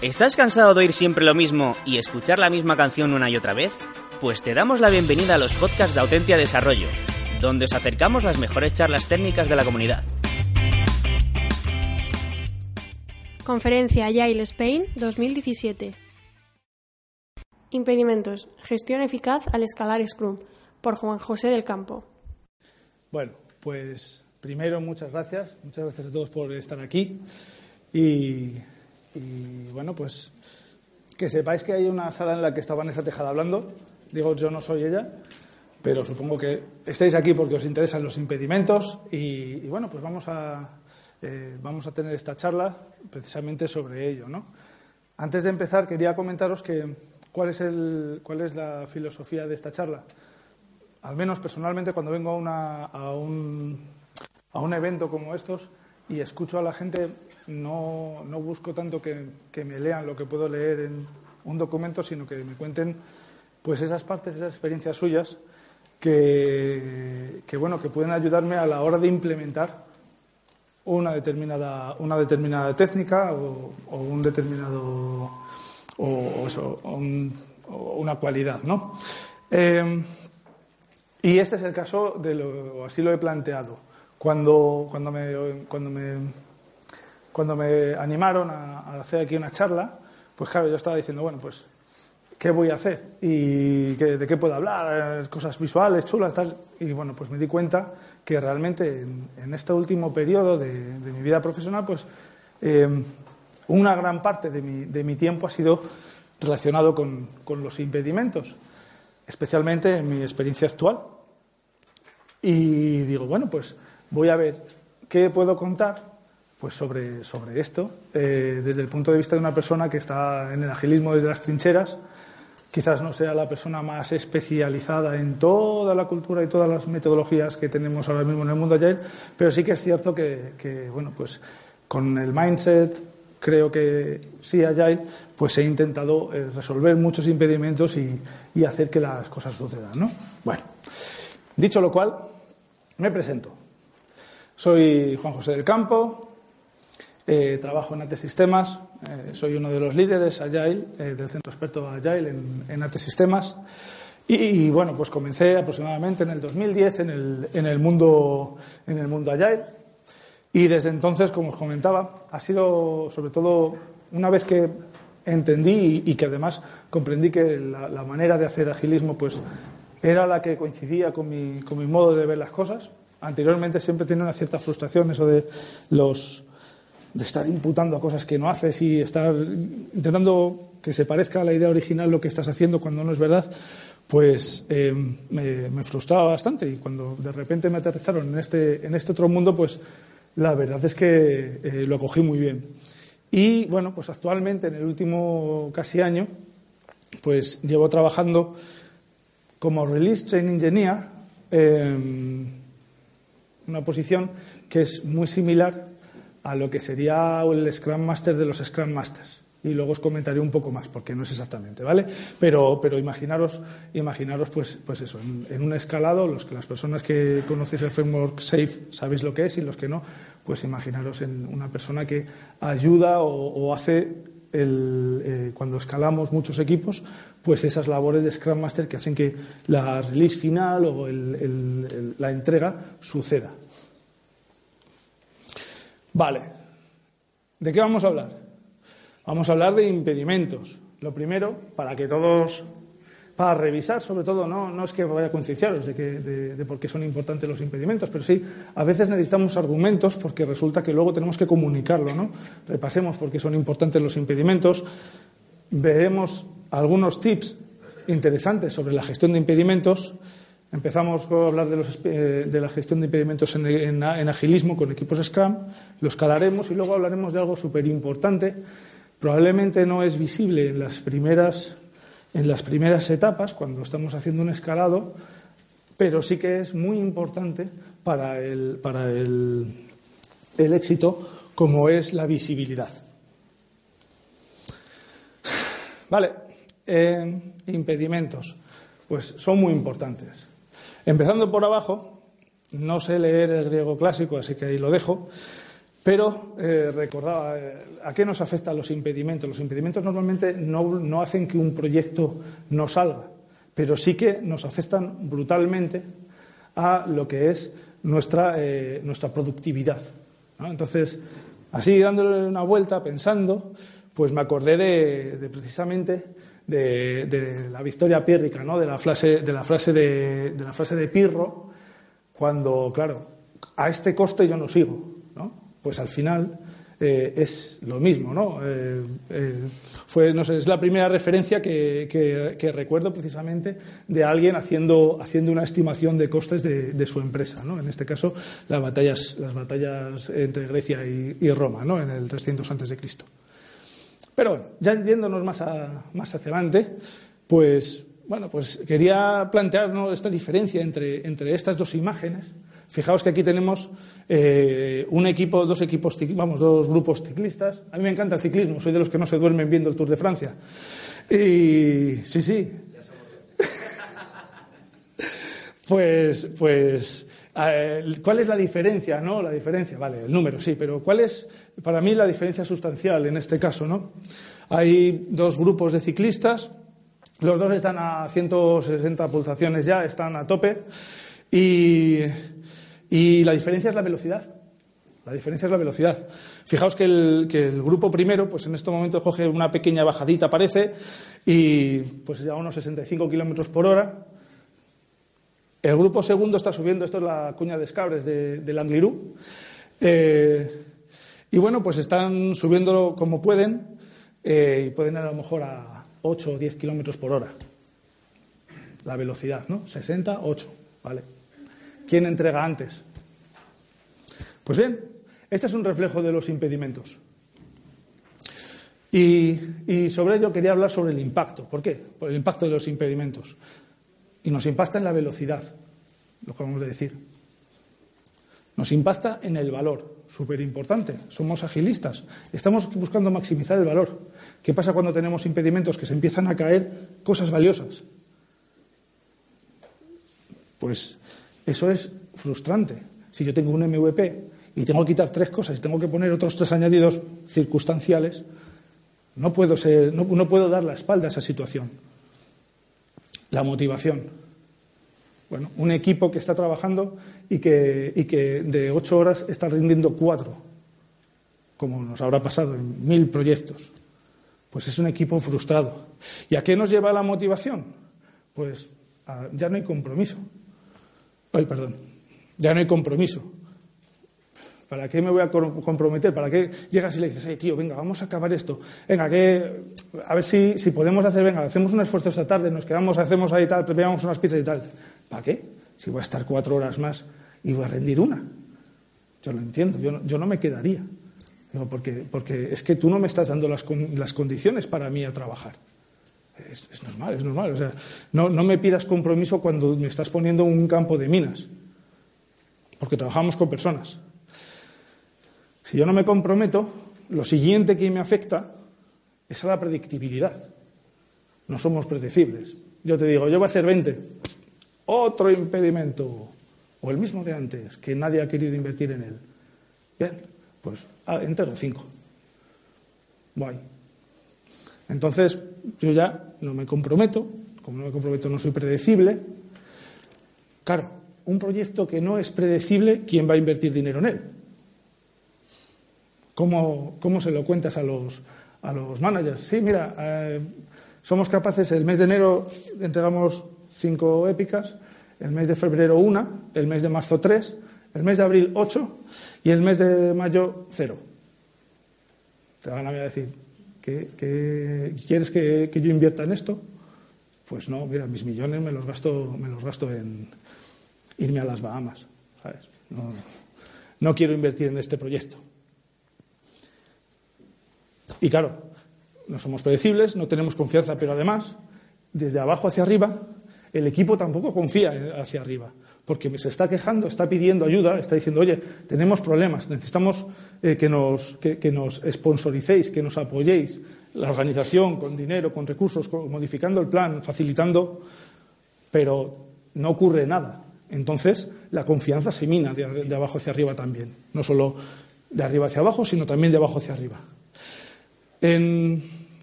¿Estás cansado de oír siempre lo mismo y escuchar la misma canción una y otra vez? Pues te damos la bienvenida a los podcasts de Autentia Desarrollo, donde os acercamos las mejores charlas técnicas de la comunidad. Conferencia Agile Spain 2017. Impedimentos. Gestión eficaz al escalar Scrum. Por Juan José del Campo. Bueno, pues primero muchas gracias. Muchas gracias a todos por estar aquí. Y, y bueno, pues que sepáis que hay una sala en la que está Vanessa Tejada hablando. Digo, yo no soy ella, pero supongo que estáis aquí porque os interesan los impedimentos. Y, bueno, pues vamos a, eh, vamos a tener esta charla precisamente sobre ello. ¿no? Antes de empezar, quería comentaros que cuál es, el, cuál es la filosofía de esta charla. Al menos personalmente, cuando vengo a, una, a, un, a un evento como estos y escucho a la gente, no, no busco tanto que, que me lean lo que puedo leer en un documento, sino que me cuenten pues esas partes, esas experiencias suyas que, que, bueno, que pueden ayudarme a la hora de implementar una determinada, una determinada técnica o, un determinado o, eso, una cualidad, ¿no? Eh, y este es el caso de lo, así lo he planteado. Cuando, cuando, me, cuando, me, cuando me animaron a, a hacer aquí una charla, pues claro, yo estaba diciendo, bueno, pues qué voy a hacer y de qué puedo hablar, cosas visuales, chulas, tal. Y bueno, pues me di cuenta que realmente en, en este último periodo de, de, mi vida profesional, pues eh, una gran parte de mi, de mi, tiempo ha sido relacionado con, con, los impedimentos, especialmente en mi experiencia actual. Y digo, bueno, pues voy a ver qué puedo contar pues sobre, sobre esto eh, desde el punto de vista de una persona que está en el agilismo desde las trincheras quizás no sea la persona más especializada en toda la cultura y todas las metodologías que tenemos ahora mismo en el mundo Agile, pero sí que es cierto que, que bueno, pues con el mindset, creo que sí Agile, pues he intentado eh, resolver muchos impedimentos y, y, hacer que las cosas sucedan, ¿no? Bueno, dicho lo cual, me presento. Soy Juan José del Campo, eh, trabajo en AT Sistemas, eh, soy uno de los líderes Agile, eh, del Centro Experto Agile en, en AT Sistemas. Y, y, bueno, pues comencé aproximadamente en el 2010 en el, en el, mundo, en el mundo Agile. Y desde entonces, como os comentaba, ha sido sobre todo una vez que entendí y, y que además comprendí que la, la, manera de hacer agilismo pues era la que coincidía con mi, con mi modo de ver las cosas. Anteriormente siempre tenía una cierta frustración eso de los, de estar imputando a cosas que no haces y estar intentando que se parezca a la idea original lo que estás haciendo cuando no es verdad, pues eh, me, frustraba bastante. Y cuando de repente me aterrizaron en este, en este otro mundo, pues la verdad es que eh, lo acogí muy bien. Y bueno, pues actualmente, en el último casi año, pues llevo trabajando como Release Train Engineer, eh, una posición que es muy similar a lo que sería el Scrum Master de los Scrum Masters. Y luego os comentaré un poco más, porque no es exactamente, ¿vale? Pero, pero imaginaros, imaginaros pues, pues eso, en, un escalado, los, las personas que conocéis el framework SAFE sabéis lo que es y los que no, pues imaginaros en una persona que ayuda o, hace el, eh, cuando escalamos muchos equipos, pues esas labores de Scrum Master que hacen que la release final o el, la entrega suceda. Vale. ¿De qué vamos a hablar? Vamos a hablar de impedimentos. Lo primero, para que todos, para revisar, sobre todo, no, no es que vaya a concienciaros de, que, de, de, por qué son importantes los impedimentos, pero sí, a veces necesitamos argumentos porque resulta que luego tenemos que comunicarlo, ¿no? Repasemos por qué son importantes los impedimentos, veremos algunos tips interesantes sobre la gestión de impedimentos Empezamos a hablar de, los, eh, de la gestión de impedimentos en, agilismo con equipos Scrum, lo escalaremos y luego hablaremos de algo súper importante. Probablemente no es visible en las, primeras, etapas, cuando estamos haciendo un escalado, pero sí que es muy importante para el, para el éxito, como es la visibilidad. Vale, eh, impedimentos, pues son muy importantes. Empezando por abajo, no sé leer el griego clásico, así que ahí lo dejo, pero eh, recordaba, eh, ¿a qué nos afectan los impedimentos? Los impedimentos normalmente no, no, hacen que un proyecto no salga, pero sí que nos afectan brutalmente a lo que es nuestra, eh, nuestra productividad. Entonces, así dándole una vuelta, pensando, pues me acordé de precisamente de, de, la victoria pírrica, ¿no? de la frase, de, la frase de, de, la frase de Pirro, cuando, claro, a este coste yo no sigo, ¿no? pues al final eh, es lo mismo. ¿no? Eh, eh, fue, no sé, es la primera referencia que, que, recuerdo precisamente de alguien haciendo, haciendo una estimación de costes de, de su empresa. ¿no? En este caso, las batallas, las batallas entre Grecia y, y Roma, ¿no? en el 300 a.C. Pero bueno, ya yéndonos más, más hacia adelante, pues, bueno, pues quería plantear ¿no? esta diferencia entre, entre, estas dos imágenes. Fijaos que aquí tenemos eh, un equipo, dos equipos, vamos, dos grupos ciclistas. A mí me encanta el ciclismo, soy de los que no se duermen viendo el Tour de Francia. Y sí, sí. pues, pues, ¿Cuál es la diferencia? ¿no? La diferencia, vale, el número, sí, pero ¿cuál es para mí la diferencia sustancial en este caso? ¿no? Hay dos grupos de ciclistas, los dos están a 160 pulsaciones ya, están a tope, y, la diferencia es la velocidad. La diferencia es la velocidad. Fijaos que el, que el, grupo primero, pues en este momento coge una pequeña bajadita, parece, y pues ya a unos 65 kilómetros por hora. El grupo segundo está subiendo, esto es la cuña de escabres de, de Langlirú. Eh, y bueno, pues están subiéndolo como pueden eh, y pueden ir a lo mejor a 8 o 10 kilómetros por hora. La velocidad, ¿no? 60, 8, ¿vale? ¿Quién entrega antes? Pues bien, este es un reflejo de los impedimentos. Y sobre ello quería hablar sobre el impacto. ¿Por qué? Por el impacto de los impedimentos y nos impacta en la velocidad, lo que vamos a decir. Nos impacta en el valor, súper importante. Somos agilistas, estamos buscando maximizar el valor. ¿Qué pasa cuando tenemos impedimentos que se empiezan a caer cosas valiosas? Pues eso es frustrante. Si yo tengo un MVP y tengo que quitar tres cosas y tengo que poner otros tres añadidos circunstanciales, no puedo, ser, no puedo dar la espalda a esa situación. La motivación. Bueno, un equipo que está trabajando y que, y que de ocho horas está rindiendo cuatro, como nos habrá pasado en mil proyectos. Pues es un equipo frustrado. ¿Y a qué nos lleva la motivación? Pues ya no hay compromiso. Ay, perdón. Ya no hay compromiso. ¿Para qué me voy a comprometer? ¿Para qué llegas y le dices, hey, tío, venga, vamos a acabar esto? Venga, que, a ver si, si podemos hacer, venga, hacemos un esfuerzo esta tarde, nos quedamos, hacemos ahí tal, preparamos unas pizzas y tal. ¿Para qué? Si voy a estar cuatro horas más y voy a rendir una. Yo lo entiendo, yo no, me quedaría. Porque, porque, es que tú no me estás dando las, condiciones para mí a trabajar. Es, normal, es normal. No, no me pidas compromiso cuando me estás poniendo un campo de minas. Porque trabajamos con personas. Si yo no me comprometo, lo siguiente que me afecta es a la predictibilidad. No somos predecibles. Yo te digo, yo voy a hacer 20, otro impedimento, o el mismo de antes, que nadie ha querido invertir en él. Bien, pues ah, entero 5. Guay. Entonces, yo ya no me comprometo, como no me comprometo no soy predecible. Claro, un proyecto que no es predecible, ¿quién va a invertir dinero en él? ¿Cómo, cómo se lo cuentas a los, a los managers? Sí, mira, eh, somos capaces, el mes de enero entregamos cinco épicas, el mes de febrero una, el mes de marzo tres, el mes de abril ocho y el mes de mayo cero. Te van a decir, ¿qué, quieres que, que, yo invierta en esto? Pues no, mira, mis millones me los gasto, me los gasto en irme a las Bahamas. No, no quiero invertir en este proyecto. Y claro, no somos predecibles, no tenemos confianza, pero además, desde abajo hacia arriba, el equipo tampoco confía hacia arriba, porque se está quejando, está pidiendo ayuda, está diciendo, oye, tenemos problemas, necesitamos eh, que, nos, que, nos sponsoricéis, que nos apoyéis, la organización con dinero, con recursos, modificando el plan, facilitando, pero no ocurre nada. Entonces, la confianza se mina de abajo hacia arriba también, no solo de arriba hacia abajo, sino también de abajo hacia arriba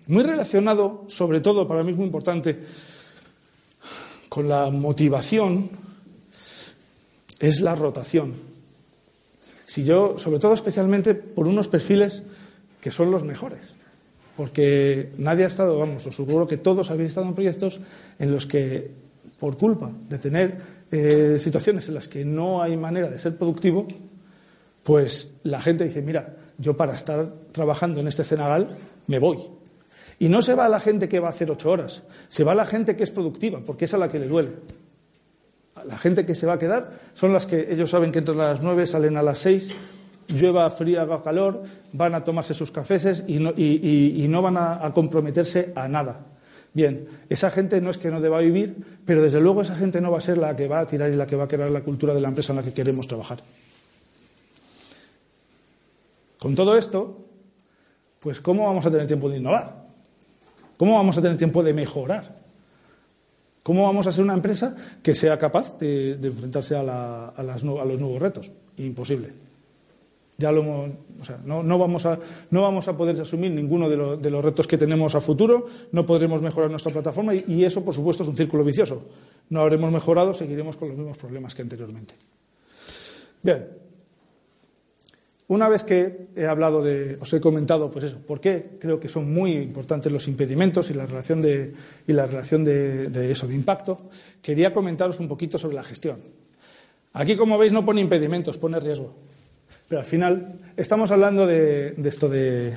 muy relacionado, sobre todo, para mí es muy importante, con la motivación, es la rotación. Si yo, sobre todo especialmente por unos perfiles que son los mejores, porque nadie ha estado, vamos, os seguro que todos habéis estado en proyectos en los que, por culpa de tener eh, situaciones en las que no hay manera de ser productivo, pues la gente dice, mira, yo para estar trabajando en este cenagal me voy. Y no se va a la gente que va a hacer ocho horas, se va a la gente que es productiva, porque es a la que le duele. La gente que se va a quedar son las que ellos saben que entran a las nueve, salen a las seis, llueva, frío, haga calor, van a tomarse sus cafés y no, y, no van a, a comprometerse a nada. Bien, esa gente no es que no deba vivir, pero desde luego esa gente no va a ser la que va a tirar y la que va a crear la cultura de la empresa en la que queremos trabajar. Con todo esto, pues ¿cómo vamos a tener tiempo de innovar? ¿Cómo vamos a tener tiempo de mejorar? ¿Cómo vamos a ser una empresa que sea capaz de, enfrentarse a, los nuevos retos? Imposible. Ya lo no, vamos a, poder asumir ninguno de, los retos que tenemos a futuro, no podremos mejorar nuestra plataforma y eso, por supuesto, es un círculo vicioso. No habremos mejorado, seguiremos con los mismos problemas que anteriormente. Bien, una vez que he hablado de, os he comentado, pues eso, por qué creo que son muy importantes los impedimentos y la relación de, y la relación de, eso, de impacto, quería comentaros un poquito sobre la gestión. Aquí, como veis, no pone impedimentos, pone riesgo. Pero al final estamos hablando de, esto de,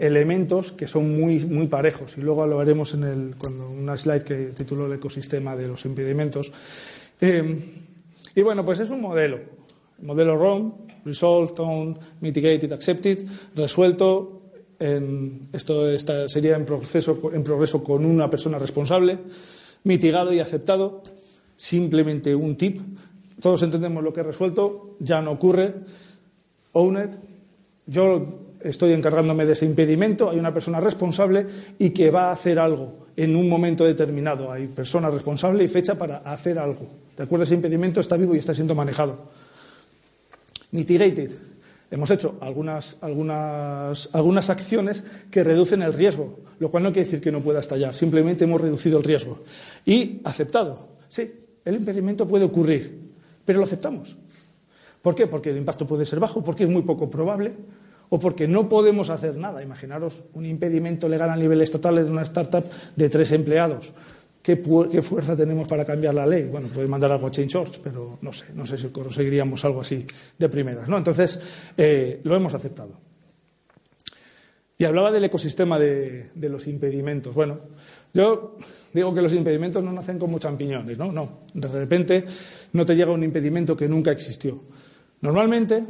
elementos que son muy, muy parejos. Y luego lo veremos en el, cuando una slide que tituló el ecosistema de los impedimentos. Eh, y bueno, pues es un modelo. El modelo ROM, resolved, owned, mitigated, accepted, resuelto. Esto sería en, proceso, en progreso con una persona responsable, mitigado y aceptado. Simplemente un tip. Todos entendemos lo que es resuelto, ya no ocurre. Owned. Yo estoy encargándome de ese impedimento, hay una persona responsable y que va a hacer algo en un momento determinado. Hay persona responsable y fecha para hacer algo. ¿De acuerdo? Ese impedimento está vivo y está siendo manejado. Mitigated. Hemos hecho algunas, algunas, algunas acciones que reducen el riesgo, lo cual no quiere decir que no pueda estallar, simplemente hemos reducido el riesgo. Y aceptado. Sí, el impedimento puede ocurrir, pero lo aceptamos. ¿Por qué? Porque el impacto puede ser bajo, porque es muy poco probable o porque no podemos hacer nada. Imaginaros un impedimento legal a niveles totales de una startup de tres empleados. ¿Qué, fuerza tenemos para cambiar la ley? Bueno, puede mandar algo a Change.org, pero no sé, no sé si conseguiríamos algo así de primeras. ¿no? Entonces, eh, lo hemos aceptado. Y hablaba del ecosistema de, los impedimentos. Bueno, yo digo que los impedimentos no nacen como champiñones, ¿no? No, de repente no te llega un impedimento que nunca existió. Normalmente,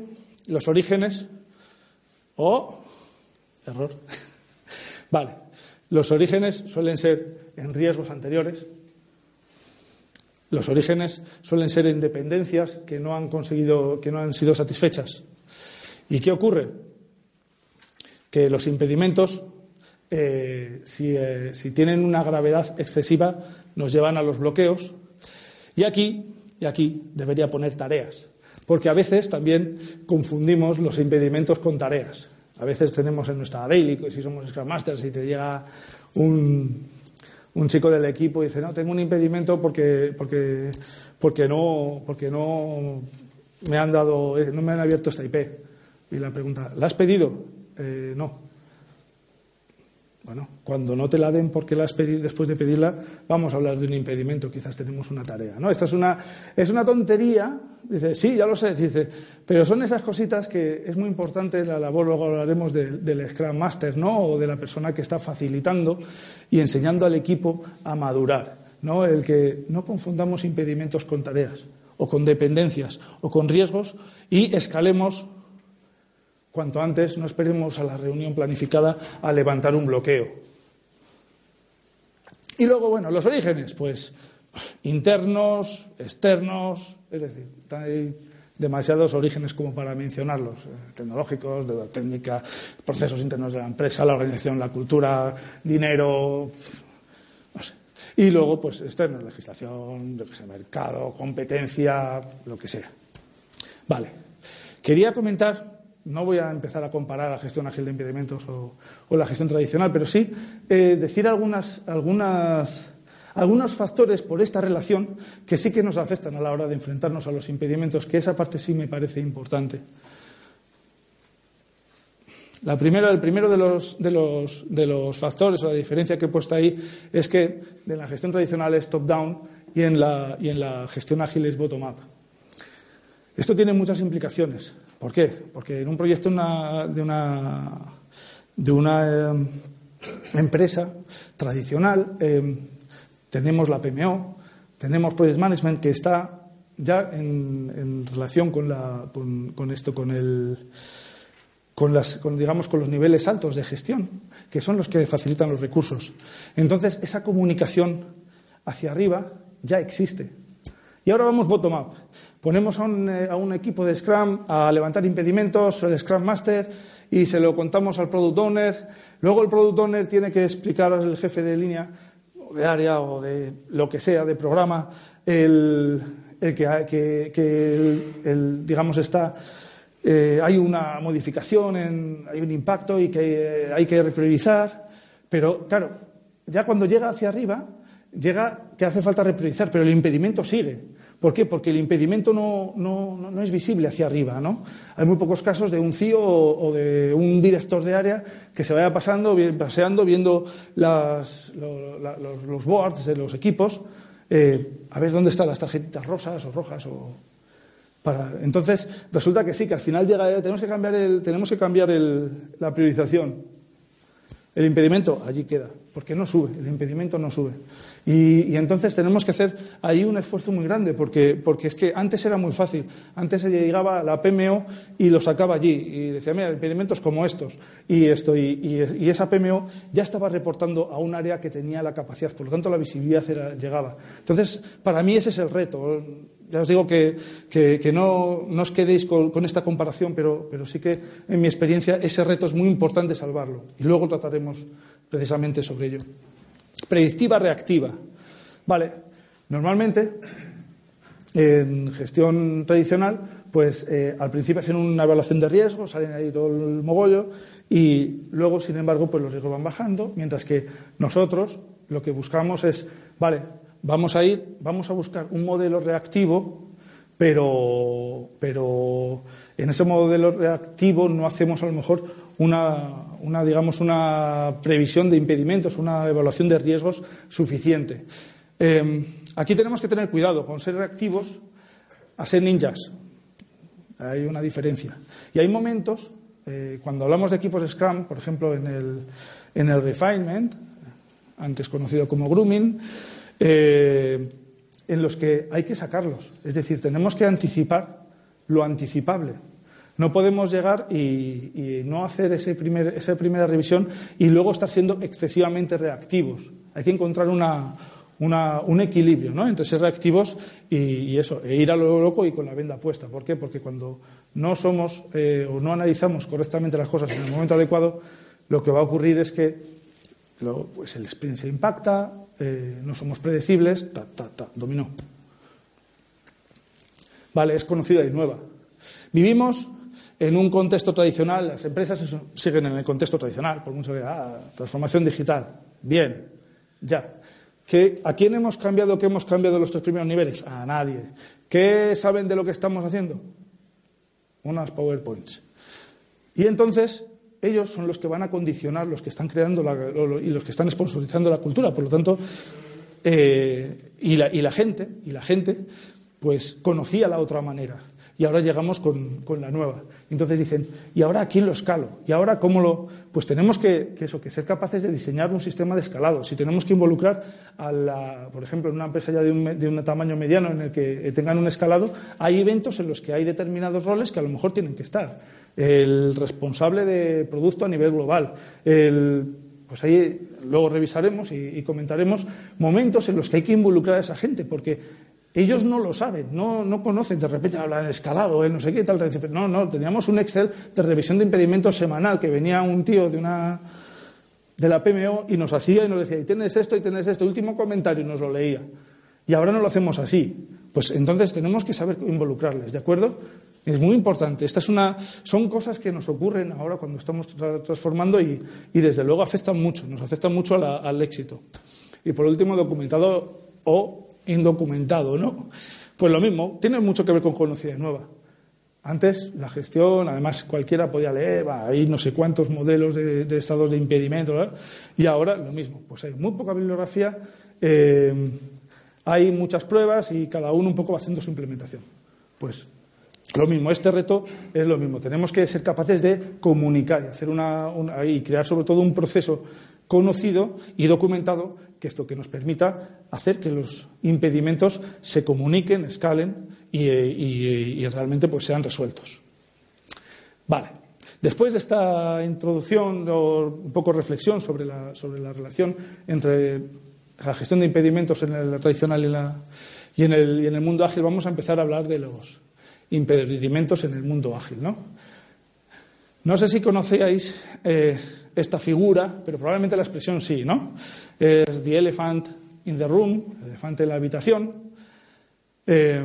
los orígenes o... error. vale, los orígenes suelen ser en riesgos anteriores. Los orígenes suelen ser en dependencias que no han conseguido, que no han sido satisfechas. ¿Y qué ocurre? Que los impedimentos, eh, eh, si, tienen una gravedad excesiva, nos llevan a los bloqueos. Y aquí, y aquí debería poner tareas, porque a veces también confundimos los impedimentos con tareas. A veces tenemos en nuestra daily, si somos Scrum Masters, y te llega un, un chico del equipo y dice, no, tengo un impedimento porque, porque, porque, no, porque no me han dado, eh, no me han abierto esta IP. Y la pregunta, ¿la has pedido? Eh, no. Bueno, cuando no te la den porque la has pedido después de pedirla, vamos a hablar de un impedimento, quizás tenemos una tarea. ¿no? Esta es una, es una tontería, dice, sí, ya lo sé, dice, pero son esas cositas que es muy importante la labor, luego hablaremos del Scrum Master, ¿no? O de la persona que está facilitando y enseñando al equipo a madurar, ¿no? El que no confundamos impedimentos con tareas, o con dependencias, o con riesgos, y escalemos cuanto antes, no esperemos a la reunión planificada a levantar un bloqueo. Y luego, bueno, los orígenes, pues internos, externos, es decir, hay demasiados orígenes como para mencionarlos, eh, tecnológicos, de la técnica, procesos internos de la empresa, la organización, la cultura, dinero, no sé. Y luego, pues externos, legislación, lo que sea, mercado, competencia, lo que sea. Vale. Quería comentar no voy a empezar a comparar la gestión ágil de impedimentos o, la gestión tradicional, pero sí eh, decir algunas, algunos factores por esta relación que sí que nos afectan a la hora de enfrentarnos a los impedimentos, que esa parte sí me parece importante. La primera, el primero de los, de, los, de los factores o la diferencia que he puesto ahí es que en la gestión tradicional es top-down y, en la, y en la gestión ágil es bottom-up. Esto tiene muchas implicaciones. ¿Por qué? Porque en un proyecto de una, de una eh, empresa tradicional eh, tenemos la PMO, tenemos Project Management que está ya en, relación con, la, con, esto, con el con, las, digamos, con los niveles altos de gestión, que son los que facilitan los recursos. Entonces, esa comunicación hacia arriba ya existe. Y ahora vamos bottom-up. Ponemos eh, a un, equipo de Scrum a levantar impedimentos, el Scrum Master, y se lo contamos al Product Owner. Luego el Product Owner tiene que explicar al jefe de línea, o de área, o de lo que sea, de programa, el, que, digamos, está, eh, hay una modificación, hay un impacto y que hay que repriorizar. Pero, claro, ya cuando llega hacia arriba, llega que hace falta repriorizar, pero el impedimento sigue. ¿Por qué? Porque el impedimento no, es visible hacia arriba. ¿no? Hay muy pocos casos de un CIO o, de un director de área que se vaya pasando, paseando, viendo los, boards de los equipos, eh, a ver dónde están las tarjetitas rosas o rojas. O para... Entonces, resulta que sí, que al final llega, tenemos que cambiar, el, tenemos que cambiar la priorización. El impedimento allí queda, porque no sube, el impedimento no sube. Y, entonces tenemos que hacer ahí un esfuerzo muy grande, porque, porque, es que antes era muy fácil. Antes se llegaba la PMO y lo sacaba allí y decía, mira, impedimentos como estos y esto. Y, esa PMO ya estaba reportando a un área que tenía la capacidad, por lo tanto la visibilidad llegaba. Entonces, para mí ese es el reto. Ya os digo que, no, os quedéis con, esta comparación, pero, sí que en mi experiencia ese reto es muy importante salvarlo. Y luego trataremos precisamente sobre ello. Predictiva reactiva. Vale, normalmente en gestión tradicional, pues eh, al principio hacen una evaluación de riesgos, salen ahí todo el mogollo y luego, sin embargo, pues los riesgos van bajando, mientras que nosotros lo que buscamos es, vale, vamos a ir, vamos a buscar un modelo reactivo, pero, pero en ese modelo reactivo no hacemos a lo mejor una, digamos, una previsión de impedimentos, una evaluación de riesgos suficiente. Em, aquí tenemos que tener cuidado con ser reactivos a ser ninjas. Hay una diferencia. Y hay momentos, eh, cuando hablamos de equipos Scrum, por ejemplo, en el, en el refinement, antes conocido como grooming, eh, en los que hay que sacarlos. Es decir, tenemos que anticipar lo anticipable. No podemos llegar y, no hacer esa primera revisión y luego estar siendo excesivamente reactivos. Hay que encontrar un equilibrio ¿no? entre ser reactivos y, eso, e ir a lo loco y con la venda puesta. ¿Por qué? Porque cuando no somos eh, o no analizamos correctamente las cosas en el momento adecuado, lo que va a ocurrir es que pues el sprint se impacta, eh, no somos predecibles, ta, ta, ta, dominó. Vale, es conocida y nueva. Vivimos en un contexto tradicional, las empresas siguen en el contexto tradicional, por mucho que, ah, transformación digital, bien, ya. ¿A quién hemos cambiado, qué hemos cambiado los tres primeros niveles? A nadie. ¿Qué saben de lo que estamos haciendo? Unas PowerPoints. Y entonces ellos son los que van a condicionar, los que están creando y los que están sponsorizando la cultura. Por lo tanto, eh, la, y, la, gente, y la gente, pues conocía la otra manera. Y ahora llegamos con, con, la nueva. Entonces dicen, ¿y ahora aquí lo escalo? ¿Y ahora cómo lo...? Pues tenemos que, eso, que ser capaces de diseñar un sistema de escalado. Si tenemos que involucrar, a la, por ejemplo, en una empresa ya de un, de un tamaño mediano en el que tengan un escalado, hay eventos en los que hay determinados roles que a lo mejor tienen que estar. El responsable de producto a nivel global, el pues ahí luego revisaremos y, comentaremos momentos en los que hay que involucrar a esa gente, porque ellos no lo saben, no, no conocen, de repente hablan escalado, no sé qué tal, no, no, teníamos un Excel de revisión de impedimentos semanal que venía un tío de una de la PMO y nos hacía y nos decía, y tienes esto y tienes esto, último comentario y nos lo leía. Y ahora no lo hacemos así. Pues entonces tenemos que saber involucrarles, ¿de acuerdo? Es muy importante. Esta es una, son cosas que nos ocurren ahora cuando estamos transformando y, desde luego afectan mucho, nos afectan mucho al éxito. Y por último, documentado o indocumentado, ¿no? Pues lo mismo, tiene mucho que ver con conocida nueva. Antes la gestión, además cualquiera podía leer, hay no sé cuántos modelos de, estados de impedimento, y ahora lo mismo, pues hay muy poca bibliografía, eh, hay muchas pruebas y cada uno un poco va haciendo su implementación. Pues lo mismo, este reto es lo mismo. Tenemos que ser capaces de comunicar y, hacer una, y crear sobre todo un proceso conocido y documentado que esto que nos permita hacer que los impedimentos se comuniquen, escalen y, realmente pues, sean resueltos. Vale. Después de esta introducción o un poco reflexión sobre la, sobre la relación entre la gestión de impedimentos en el tradicional y, la, y, en el, y en el mundo ágil, vamos a empezar a hablar de los, impedimentos en el mundo ágil. ¿no? No sé si conocéis eh, esta figura, pero probablemente la expresión sí, ¿no? Es the elephant in the room, el elefante en la habitación. Eh,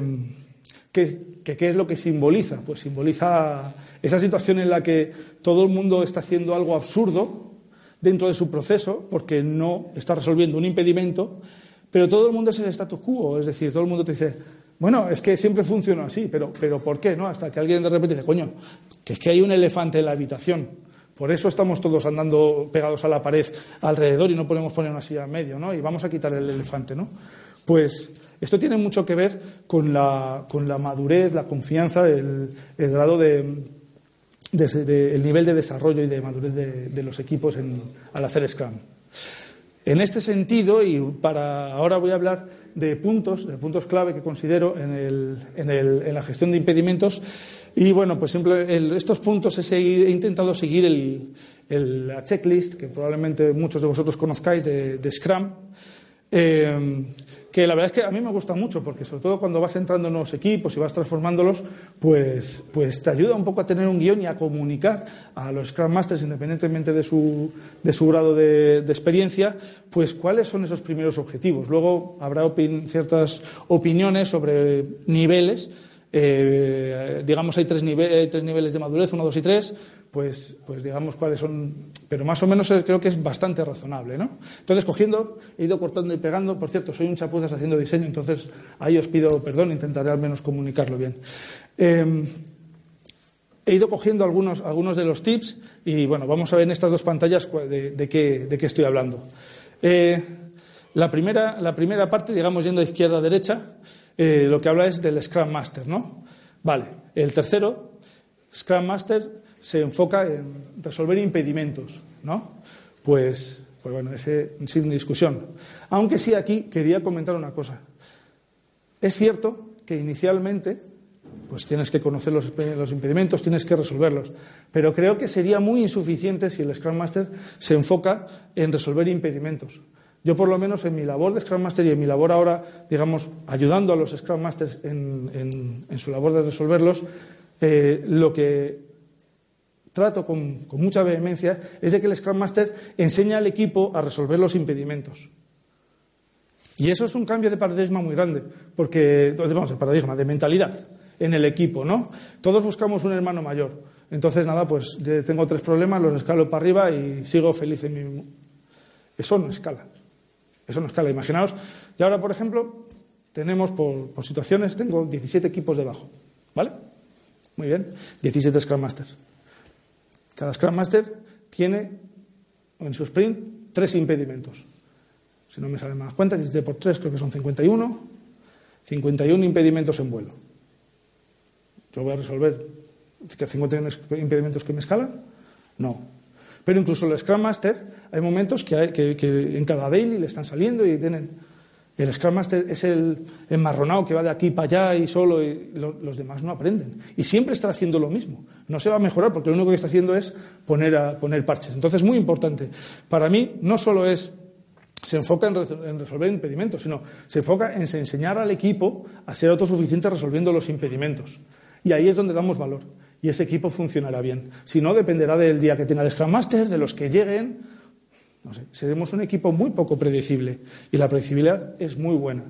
¿qué, ¿Qué es lo que simboliza? Pues simboliza esa situación en la que todo el mundo está haciendo algo absurdo dentro de su proceso porque no está resolviendo un impedimento, pero todo el mundo es el status quo, es decir, todo el mundo te dice, bueno, es que siempre funciona así, pero, pero ¿por qué? no? Hasta que alguien de repente dice, coño, que es que hay un elefante en la habitación. Por eso estamos todos andando pegados a la pared alrededor y no podemos poner una silla en medio, ¿no? Y vamos a quitar el elefante, ¿no? Pues esto tiene mucho que ver con la, con la madurez, la confianza, el, grado de, el nivel de desarrollo y de madurez de, los equipos al hacer Scrum. En este sentido, y para ahora voy a hablar de puntos, de puntos clave que considero en, la gestión de impedimentos. Y bueno, pues estos puntos he, intentado seguir el, la checklist que probablemente muchos de vosotros conozcáis de, Scrum. Eh, que la verdad es que a mí me gusta mucho, porque sobre todo cuando vas entrando en nuevos equipos y vas transformándolos, pues, pues te ayuda un poco a tener un guion y a comunicar a los Scrum Masters, independientemente de su, de su grado de, experiencia, pues cuáles son esos primeros objetivos. Luego habrá ciertas opiniones sobre niveles eh, digamos, hay tres, niveles de madurez, uno, dos y tres, pues, pues digamos cuáles son, pero más o menos creo que es bastante razonable, ¿no? Entonces, cogiendo, he ido cortando y pegando, por cierto, soy un chapuzas haciendo diseño, entonces ahí os pido perdón, intentaré al menos comunicarlo bien. Em, he ido cogiendo algunos, algunos de los tips y, bueno, vamos a ver en estas dos pantallas de, qué, de qué, estoy hablando. Eh, la, primera, la primera parte, digamos, yendo de izquierda a derecha, eh, lo que habla es del Scrum Master, ¿no? Vale, el tercero, Scrum Master, se enfoca en resolver impedimentos, ¿no? Pues, pues bueno, ese sin discusión. Aunque sí aquí quería comentar una cosa. Es cierto que inicialmente pues tienes que conocer los, los, impedimentos, tienes que resolverlos. Pero creo que sería muy insuficiente si el Scrum Master se enfoca en resolver impedimentos. Yo, por lo menos, en mi labor de Scrum Master y en mi labor ahora, digamos, ayudando a los Scrum Masters en, su labor de resolverlos, eh, lo que trato con, mucha vehemencia es de que el Scrum Master enseña al equipo a resolver los impedimentos. Y eso es un cambio de paradigma muy grande, porque, vamos, el paradigma de mentalidad en el equipo, ¿no? Todos buscamos un hermano mayor. Entonces, nada, pues tengo tres problemas, los escalo para arriba y sigo feliz en mi. Eso no escala. Eso no escala. Imaginaos, y ahora, por ejemplo, tenemos por, situaciones, tengo 17 equipos debajo. ¿Vale? Muy bien. 17 Scrum Masters. Cada Scrum Master tiene en su sprint tres impedimentos. Si no me salen más cuentas, 17 por 3 creo que son 51. 51 impedimentos en vuelo. Yo voy a resolver 51 impedimentos que me escalan. No. Pero incluso el Scrum Master, hay momentos que, en cada daily le están saliendo y tienen el Scrum Master es el enmarronado que va de aquí para allá y solo, y los demás no aprenden. Y siempre está haciendo lo mismo. No se va a mejorar porque lo único que está haciendo es poner, poner parches. Entonces, muy importante. Para mí, no solo es se enfoca en, resolver impedimentos, sino se enfoca en enseñar al equipo a ser autosuficiente resolviendo los impedimentos. Y ahí es donde damos valor. Y ese equipo funcionará bien. Si no, dependerá del día que tenga el Scrum Master, de los que lleguen, no sé, seremos un equipo muy poco predecible y la predecibilidad es muy buena.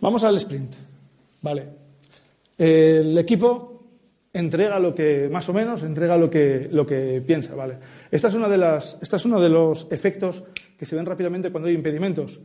Vamos al sprint. Vale. El equipo entrega lo que, más o menos, entrega lo que, lo que piensa. Vale. Esta es, una de las, esta es uno de los efectos que se ven rápidamente cuando hay impedimentos.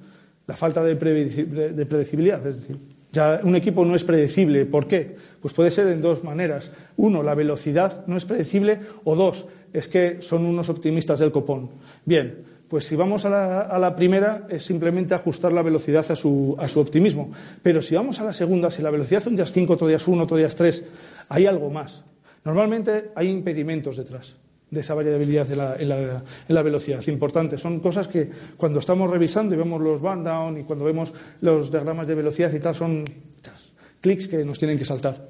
La falta de, predecibilidad. Es decir, ya un equipo no es predecible. ¿Por qué? Pues puede ser en dos maneras. Uno, la velocidad no es predecible. O dos, es que son unos optimistas del copón. Bien, pues si vamos a la, primera es simplemente ajustar la velocidad a su, a su, optimismo. Pero si vamos a la segunda, si la velocidad un día es 5, otro día es 1, otro día es 3, hay algo más. Normalmente hay impedimentos detrás de esa variabilidad en, la, velocidad. Importante. Son cosas que cuando estamos revisando y vemos los band down y cuando vemos los diagramas de velocidad y tal, son clics que nos tienen que saltar.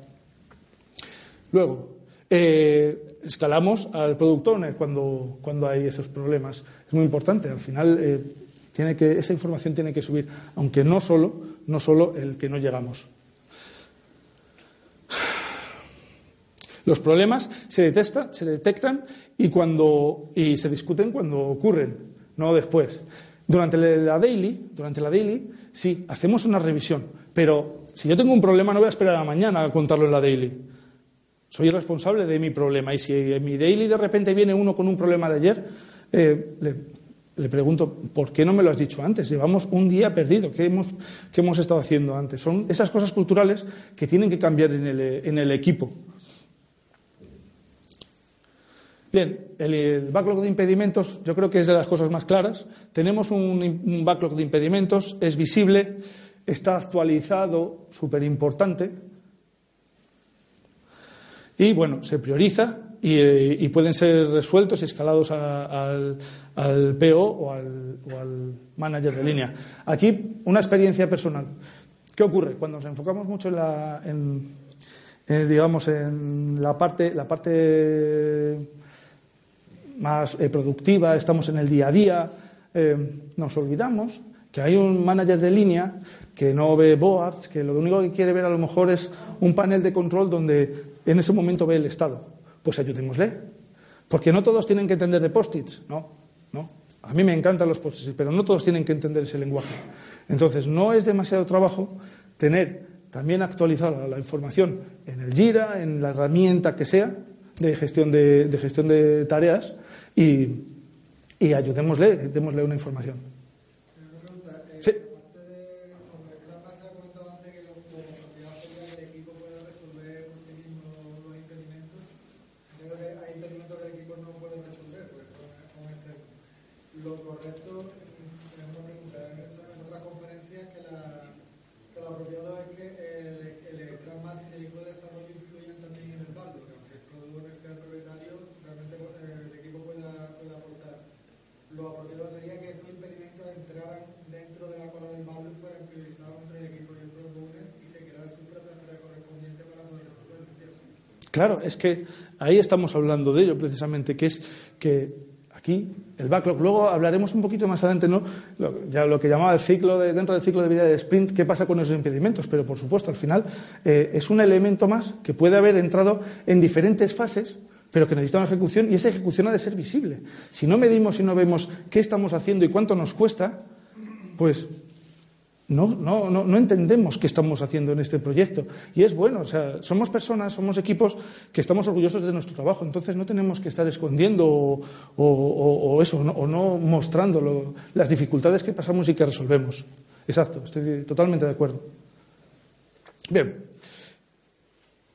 Luego, eh, escalamos al product owner cuando, cuando hay esos problemas. Es muy importante. Al final, eh, tiene que, esa información tiene que subir, aunque no solo, no solo el que no llegamos. Los problemas se, detectan, se detectan y, cuando, y se discuten cuando ocurren, no después. Durante la daily, durante la daily, sí, hacemos una revisión, pero si yo tengo un problema no voy a esperar a mañana a contarlo en la daily. Soy responsable de mi problema y si en mi daily de repente viene uno con un problema de ayer, eh, le, pregunto, ¿por qué no me lo has dicho antes? Llevamos un día perdido. ¿Qué hemos, qué hemos estado haciendo antes? Son esas cosas culturales que tienen que cambiar en el, en el equipo. Bien, el, backlog de impedimentos yo creo que es de las cosas más claras. Tenemos un, backlog de impedimentos, es visible, está actualizado, súper importante. Y bueno, se prioriza y, pueden ser resueltos y escalados al, PO o al, manager de línea. Aquí, una experiencia personal. ¿Qué ocurre? Cuando nos enfocamos mucho en la, eh, digamos, en la parte, la parte más eh, productiva, estamos en el día a día, eh, nos olvidamos que hay un manager de línea que no ve boards, que lo único que quiere ver a lo mejor es un panel de control donde en ese momento ve el estado. Pues ayudémosle. Porque no todos tienen que entender de post-its, no, no. A mí me encantan los post-its, pero no todos tienen que entender ese lenguaje. Entonces, no es demasiado trabajo tener también actualizada la información en el Jira, en la herramienta que sea, de gestión de, de gestión de tareas y, ayudémosle, démosle una información. Claro, es que ahí estamos hablando de ello precisamente, que es que aquí el backlog, luego hablaremos un poquito más adelante, ¿no? Ya lo que llamaba el ciclo de, dentro del ciclo de vida del sprint, qué pasa con esos impedimentos, pero por supuesto al final eh, es un elemento más que puede haber entrado en diferentes fases pero que necesita una ejecución y esa ejecución ha de ser visible. Si no medimos y no vemos qué estamos haciendo y cuánto nos cuesta, pues no, no, no, entendemos qué estamos haciendo en este proyecto. Y es bueno, o sea, somos personas, somos equipos que estamos orgullosos de nuestro trabajo, entonces no tenemos que estar escondiendo o, eso, o no mostrando las dificultades que pasamos y que resolvemos. Exacto, estoy totalmente de acuerdo. Bien,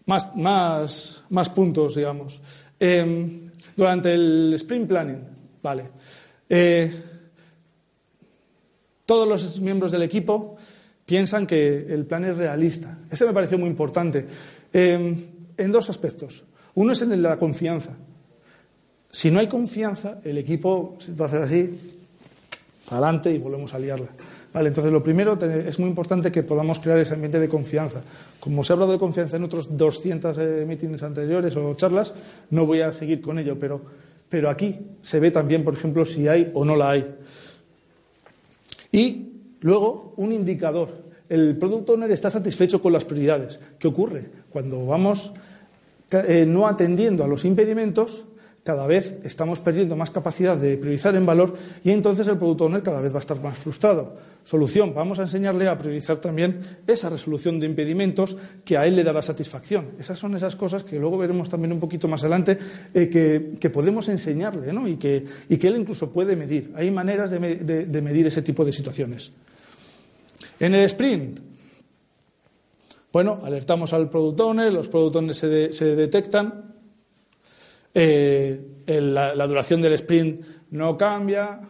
más, más, más puntos, digamos. Em, durante el sprint planning, vale. Eh, todos los miembros del equipo piensan que el plan es realista. Ese me parece muy importante. Em, en dos aspectos. Uno es el de la confianza. Si no hay confianza, el equipo va a hacer así, adelante y volvemos a liarla. Vale, entonces lo primero es muy importante que podamos crear ese ambiente de confianza. Como se ha hablado de confianza en otros 200 eh, mítines anteriores o charlas, no voy a seguir con ello, pero, pero aquí se ve también, por ejemplo, si hay o no la hay. Y luego un indicador. El product owner está satisfecho con las prioridades. ¿Qué ocurre? Cuando vamos eh, no atendiendo a los impedimentos, cada vez estamos perdiendo más capacidad de priorizar en valor y entonces el producto owner cada vez va a estar más frustrado. Solución, vamos a enseñarle a priorizar también esa resolución de impedimentos que a él le dará satisfacción. Esas son esas cosas que luego veremos también un poquito más adelante eh, que, podemos enseñarle ¿no? y, que, él incluso puede medir. Hay maneras de, medir ese tipo de situaciones. En el sprint, bueno, alertamos al product owner, los product owners se detectan, eh, la, duración del sprint no cambia.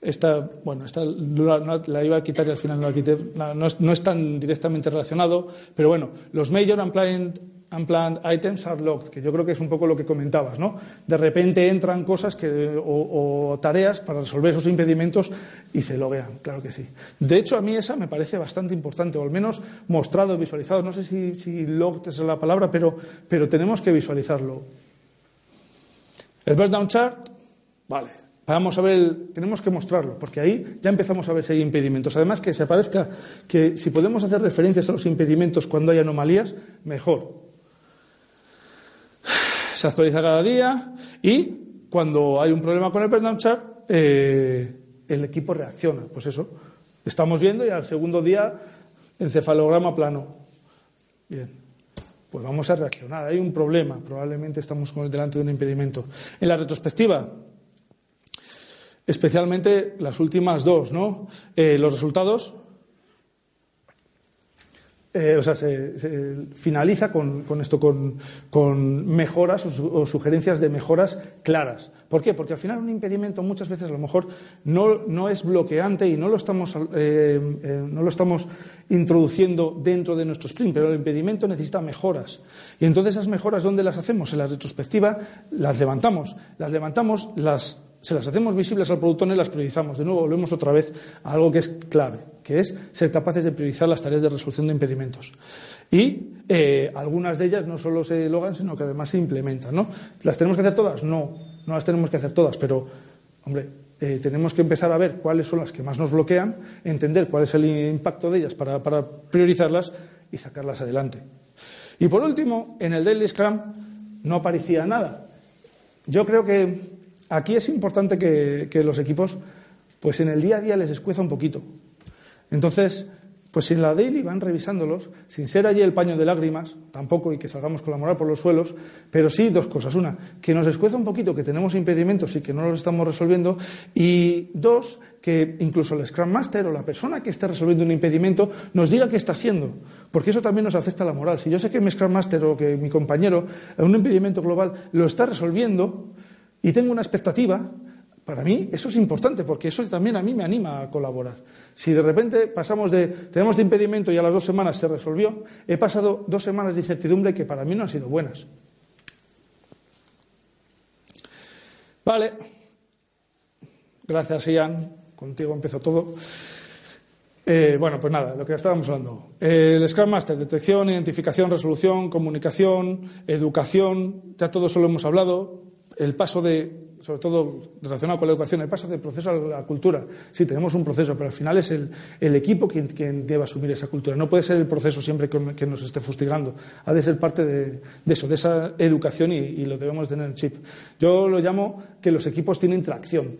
Esta, bueno, esta la, iba a quitar y al final no la quité. No, es, tan directamente relacionado, pero bueno, los major unplanned, unplanned, items are logged, que yo creo que es un poco lo que comentabas, ¿no? De repente entran cosas que, o, tareas para resolver esos impedimentos y se loguean, claro que sí. De hecho, a mí esa me parece bastante importante, o al menos mostrado, visualizado. No sé si, si es la palabra, pero, pero tenemos que visualizarlo. El down chart, vale, vamos a ver, tenemos que mostrarlo, porque ahí ya empezamos a ver si hay impedimentos. Además, que se aparezca que si podemos hacer referencias a los impedimentos cuando hay anomalías, mejor. Se actualiza cada día y cuando hay un problema con el burn chart, eh, el equipo reacciona. Pues eso, estamos viendo y al segundo día encefalograma plano. Bien pues vamos a reaccionar. Hay un problema, probablemente estamos delante de un impedimento. En la retrospectiva, especialmente las últimas dos, ¿no? Eh, los resultados eh, o sea, se, finaliza con, esto, con, mejoras o, sugerencias de mejoras claras. ¿Por qué? Porque al final un impedimento muchas veces a lo mejor no, es bloqueante y no lo, estamos, eh, eh, no lo estamos introduciendo dentro de nuestro sprint, pero el impedimento necesita mejoras. Y entonces esas mejoras, ¿dónde las hacemos? En la retrospectiva las levantamos. Las levantamos, las se las hacemos visibles al productor y las priorizamos. De nuevo, volvemos otra vez a algo que es clave, que es ser capaces de priorizar las tareas de resolución de impedimentos. Y eh, algunas de ellas no solo se logran, sino que además se implementan. ¿no? ¿Las tenemos que hacer todas? No, no las tenemos que hacer todas, pero, hombre, eh, tenemos que empezar a ver cuáles son las que más nos bloquean, entender cuál es el impacto de ellas para, para priorizarlas y sacarlas adelante. Y por último, en el Daily Scrum no aparecía nada. Yo creo que aquí es importante que, los equipos, pues en el día a día les escueza un poquito. Entonces, pues en la daily van revisándolos, sin ser allí el paño de lágrimas, tampoco, y que salgamos con la moral por los suelos, pero sí dos cosas. Una, que nos escueza un poquito, que tenemos impedimentos y que no los estamos resolviendo. Y dos, que incluso el Scrum Master o la persona que esté resolviendo un impedimento nos diga qué está haciendo, porque eso también nos afecta la moral. Si yo sé que mi Scrum Master o que mi compañero, un impedimento global, lo está resolviendo, y tengo una expectativa, para mí eso es importante porque eso también a mí me anima a colaborar. Si de repente pasamos de, tenemos de impedimento y a las dos semanas se resolvió, he pasado dos semanas de incertidumbre que para mí no han sido buenas. Vale. Gracias, Ian. Contigo empezó todo. Eh, bueno, pues nada, lo que estábamos hablando. El Scrum Master, detección, identificación, resolución, comunicación, educación, ya todo eso lo hemos hablado el paso de, sobre todo relacionado con la educación, el paso del proceso a la cultura. Sí, tenemos un proceso, pero al final es el, equipo quien, quien, debe asumir esa cultura. No puede ser el proceso siempre que, nos esté fustigando. Ha de ser parte de, eso, de esa educación y, lo debemos tener en chip. Yo lo llamo que los equipos tienen tracción.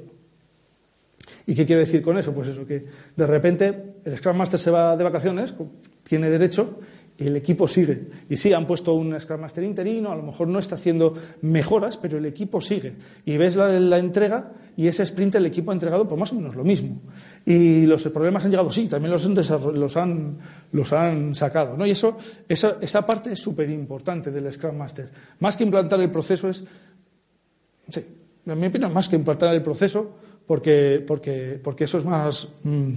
¿Y qué quiere decir con eso? Pues eso, que de repente el Scrum Master se va de vacaciones, tiene derecho, el equipo sigue. Y sí, han puesto un Scrum Master interino, a lo mejor no está haciendo mejoras, pero el equipo sigue. Y ves la, entrega y ese sprint el equipo ha entregado por más o menos lo mismo. Y los problemas han llegado, sí, también los los han, los han sacado. ¿no? Y eso, esa, parte es súper importante del Scrum Master. Más que implantar el proceso es Sí, en mi opinión, más que importar el proceso, porque, porque, porque eso es más mm,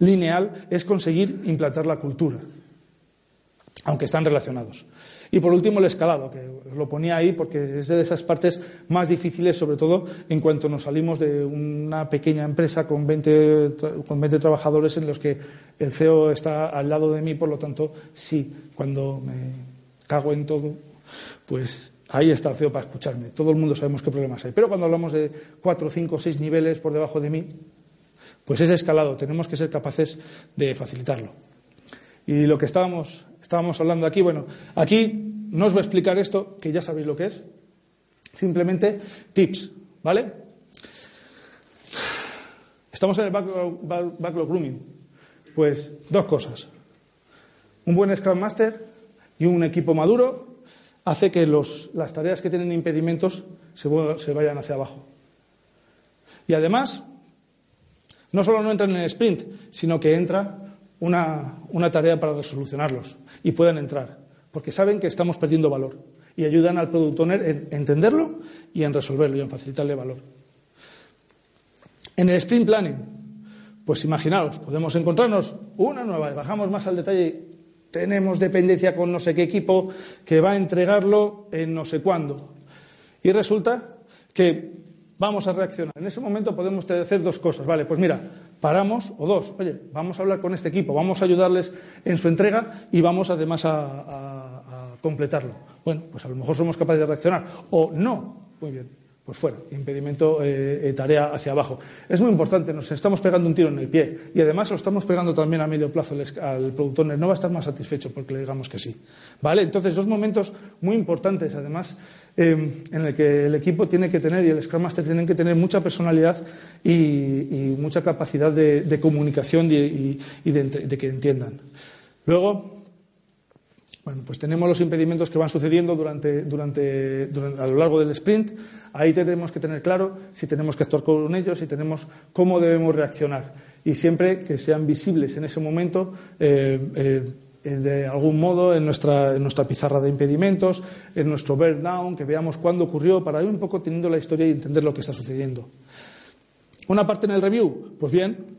lineal, es conseguir implantar la cultura, aunque están relacionados. Y por último, el escalado, que lo ponía ahí porque es de esas partes más difíciles, sobre todo en cuanto nos salimos de una pequeña empresa con 20, con 20 trabajadores en los que el CEO está al lado de mí, por lo tanto, sí, cuando me cago en todo, pues ahí está el CEO para escucharme. Todo el mundo sabemos qué problemas hay. Pero cuando hablamos de cuatro, cinco, seis niveles por debajo de mí, pues es escalado. Tenemos que ser capaces de facilitarlo. Y lo que estábamos estábamos hablando aquí. Bueno, aquí no os voy a explicar esto, que ya sabéis lo que es. Simplemente tips, ¿vale? Estamos en el backlog, grooming. Pues dos cosas. Un buen Scrum Master y un equipo maduro hace que las tareas que tienen impedimentos se, se vayan hacia abajo. Y además, no solo no entran en el sprint, sino que entra una, tarea para resolucionarlos y puedan entrar, porque saben que estamos perdiendo valor y ayudan al product owner en entenderlo y en resolverlo y en facilitarle valor. En el sprint planning, pues imaginaos, podemos encontrarnos una nueva, bajamos más al detalle, tenemos dependencia con no sé qué equipo que va a entregarlo en no sé cuándo. Y resulta que vamos a reaccionar. En ese momento podemos hacer dos cosas. Vale, pues mira, paramos, o dos, oye, vamos a hablar con este equipo, vamos a ayudarles en su entrega y vamos además a, completarlo. Bueno, pues a lo mejor somos capaces de reaccionar. O no, muy bien, pues fuera, impedimento, eh, eh, tarea hacia abajo. Es muy importante, nos estamos pegando un tiro en el pie y además lo estamos pegando también a medio plazo al, productor, no va a estar más satisfecho porque le digamos que sí. ¿Vale? Entonces, dos momentos muy importantes, además, em, en el que el equipo tiene que tener y el Scrum Master tienen que tener mucha personalidad y, mucha capacidad de, comunicación y, de que entiendan. Luego, bueno, pues tenemos los impedimentos que van sucediendo durante, a lo largo del sprint. Ahí tenemos que tener claro si tenemos que actuar con ellos, si tenemos cómo debemos reaccionar. Y siempre que sean visibles en ese momento, eh, eh, de algún modo, en nuestra, en nuestra pizarra de impedimentos, en nuestro burn down, que veamos cuándo ocurrió, para ir un poco teniendo la historia y entender lo que está sucediendo. Una parte en el review, pues bien,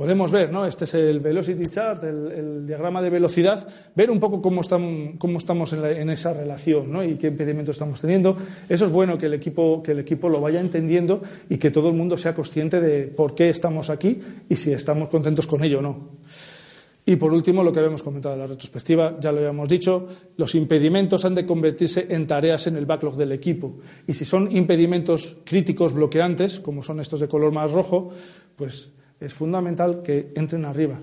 podemos ver, ¿no? Este es el velocity chart, el, diagrama de velocidad, ver un poco cómo, estamos en, esa relación, ¿no? Y qué impedimentos estamos teniendo. Eso es bueno que el equipo que el equipo lo vaya entendiendo y que todo el mundo sea consciente de por qué estamos aquí y si estamos contentos con ello o no. Y por último, lo que habíamos comentado en la retrospectiva, ya lo habíamos dicho, los impedimentos han de convertirse en tareas en el backlog del equipo. Y si son impedimentos críticos bloqueantes, como son estos de color más rojo, pues es fundamental que entren arriba.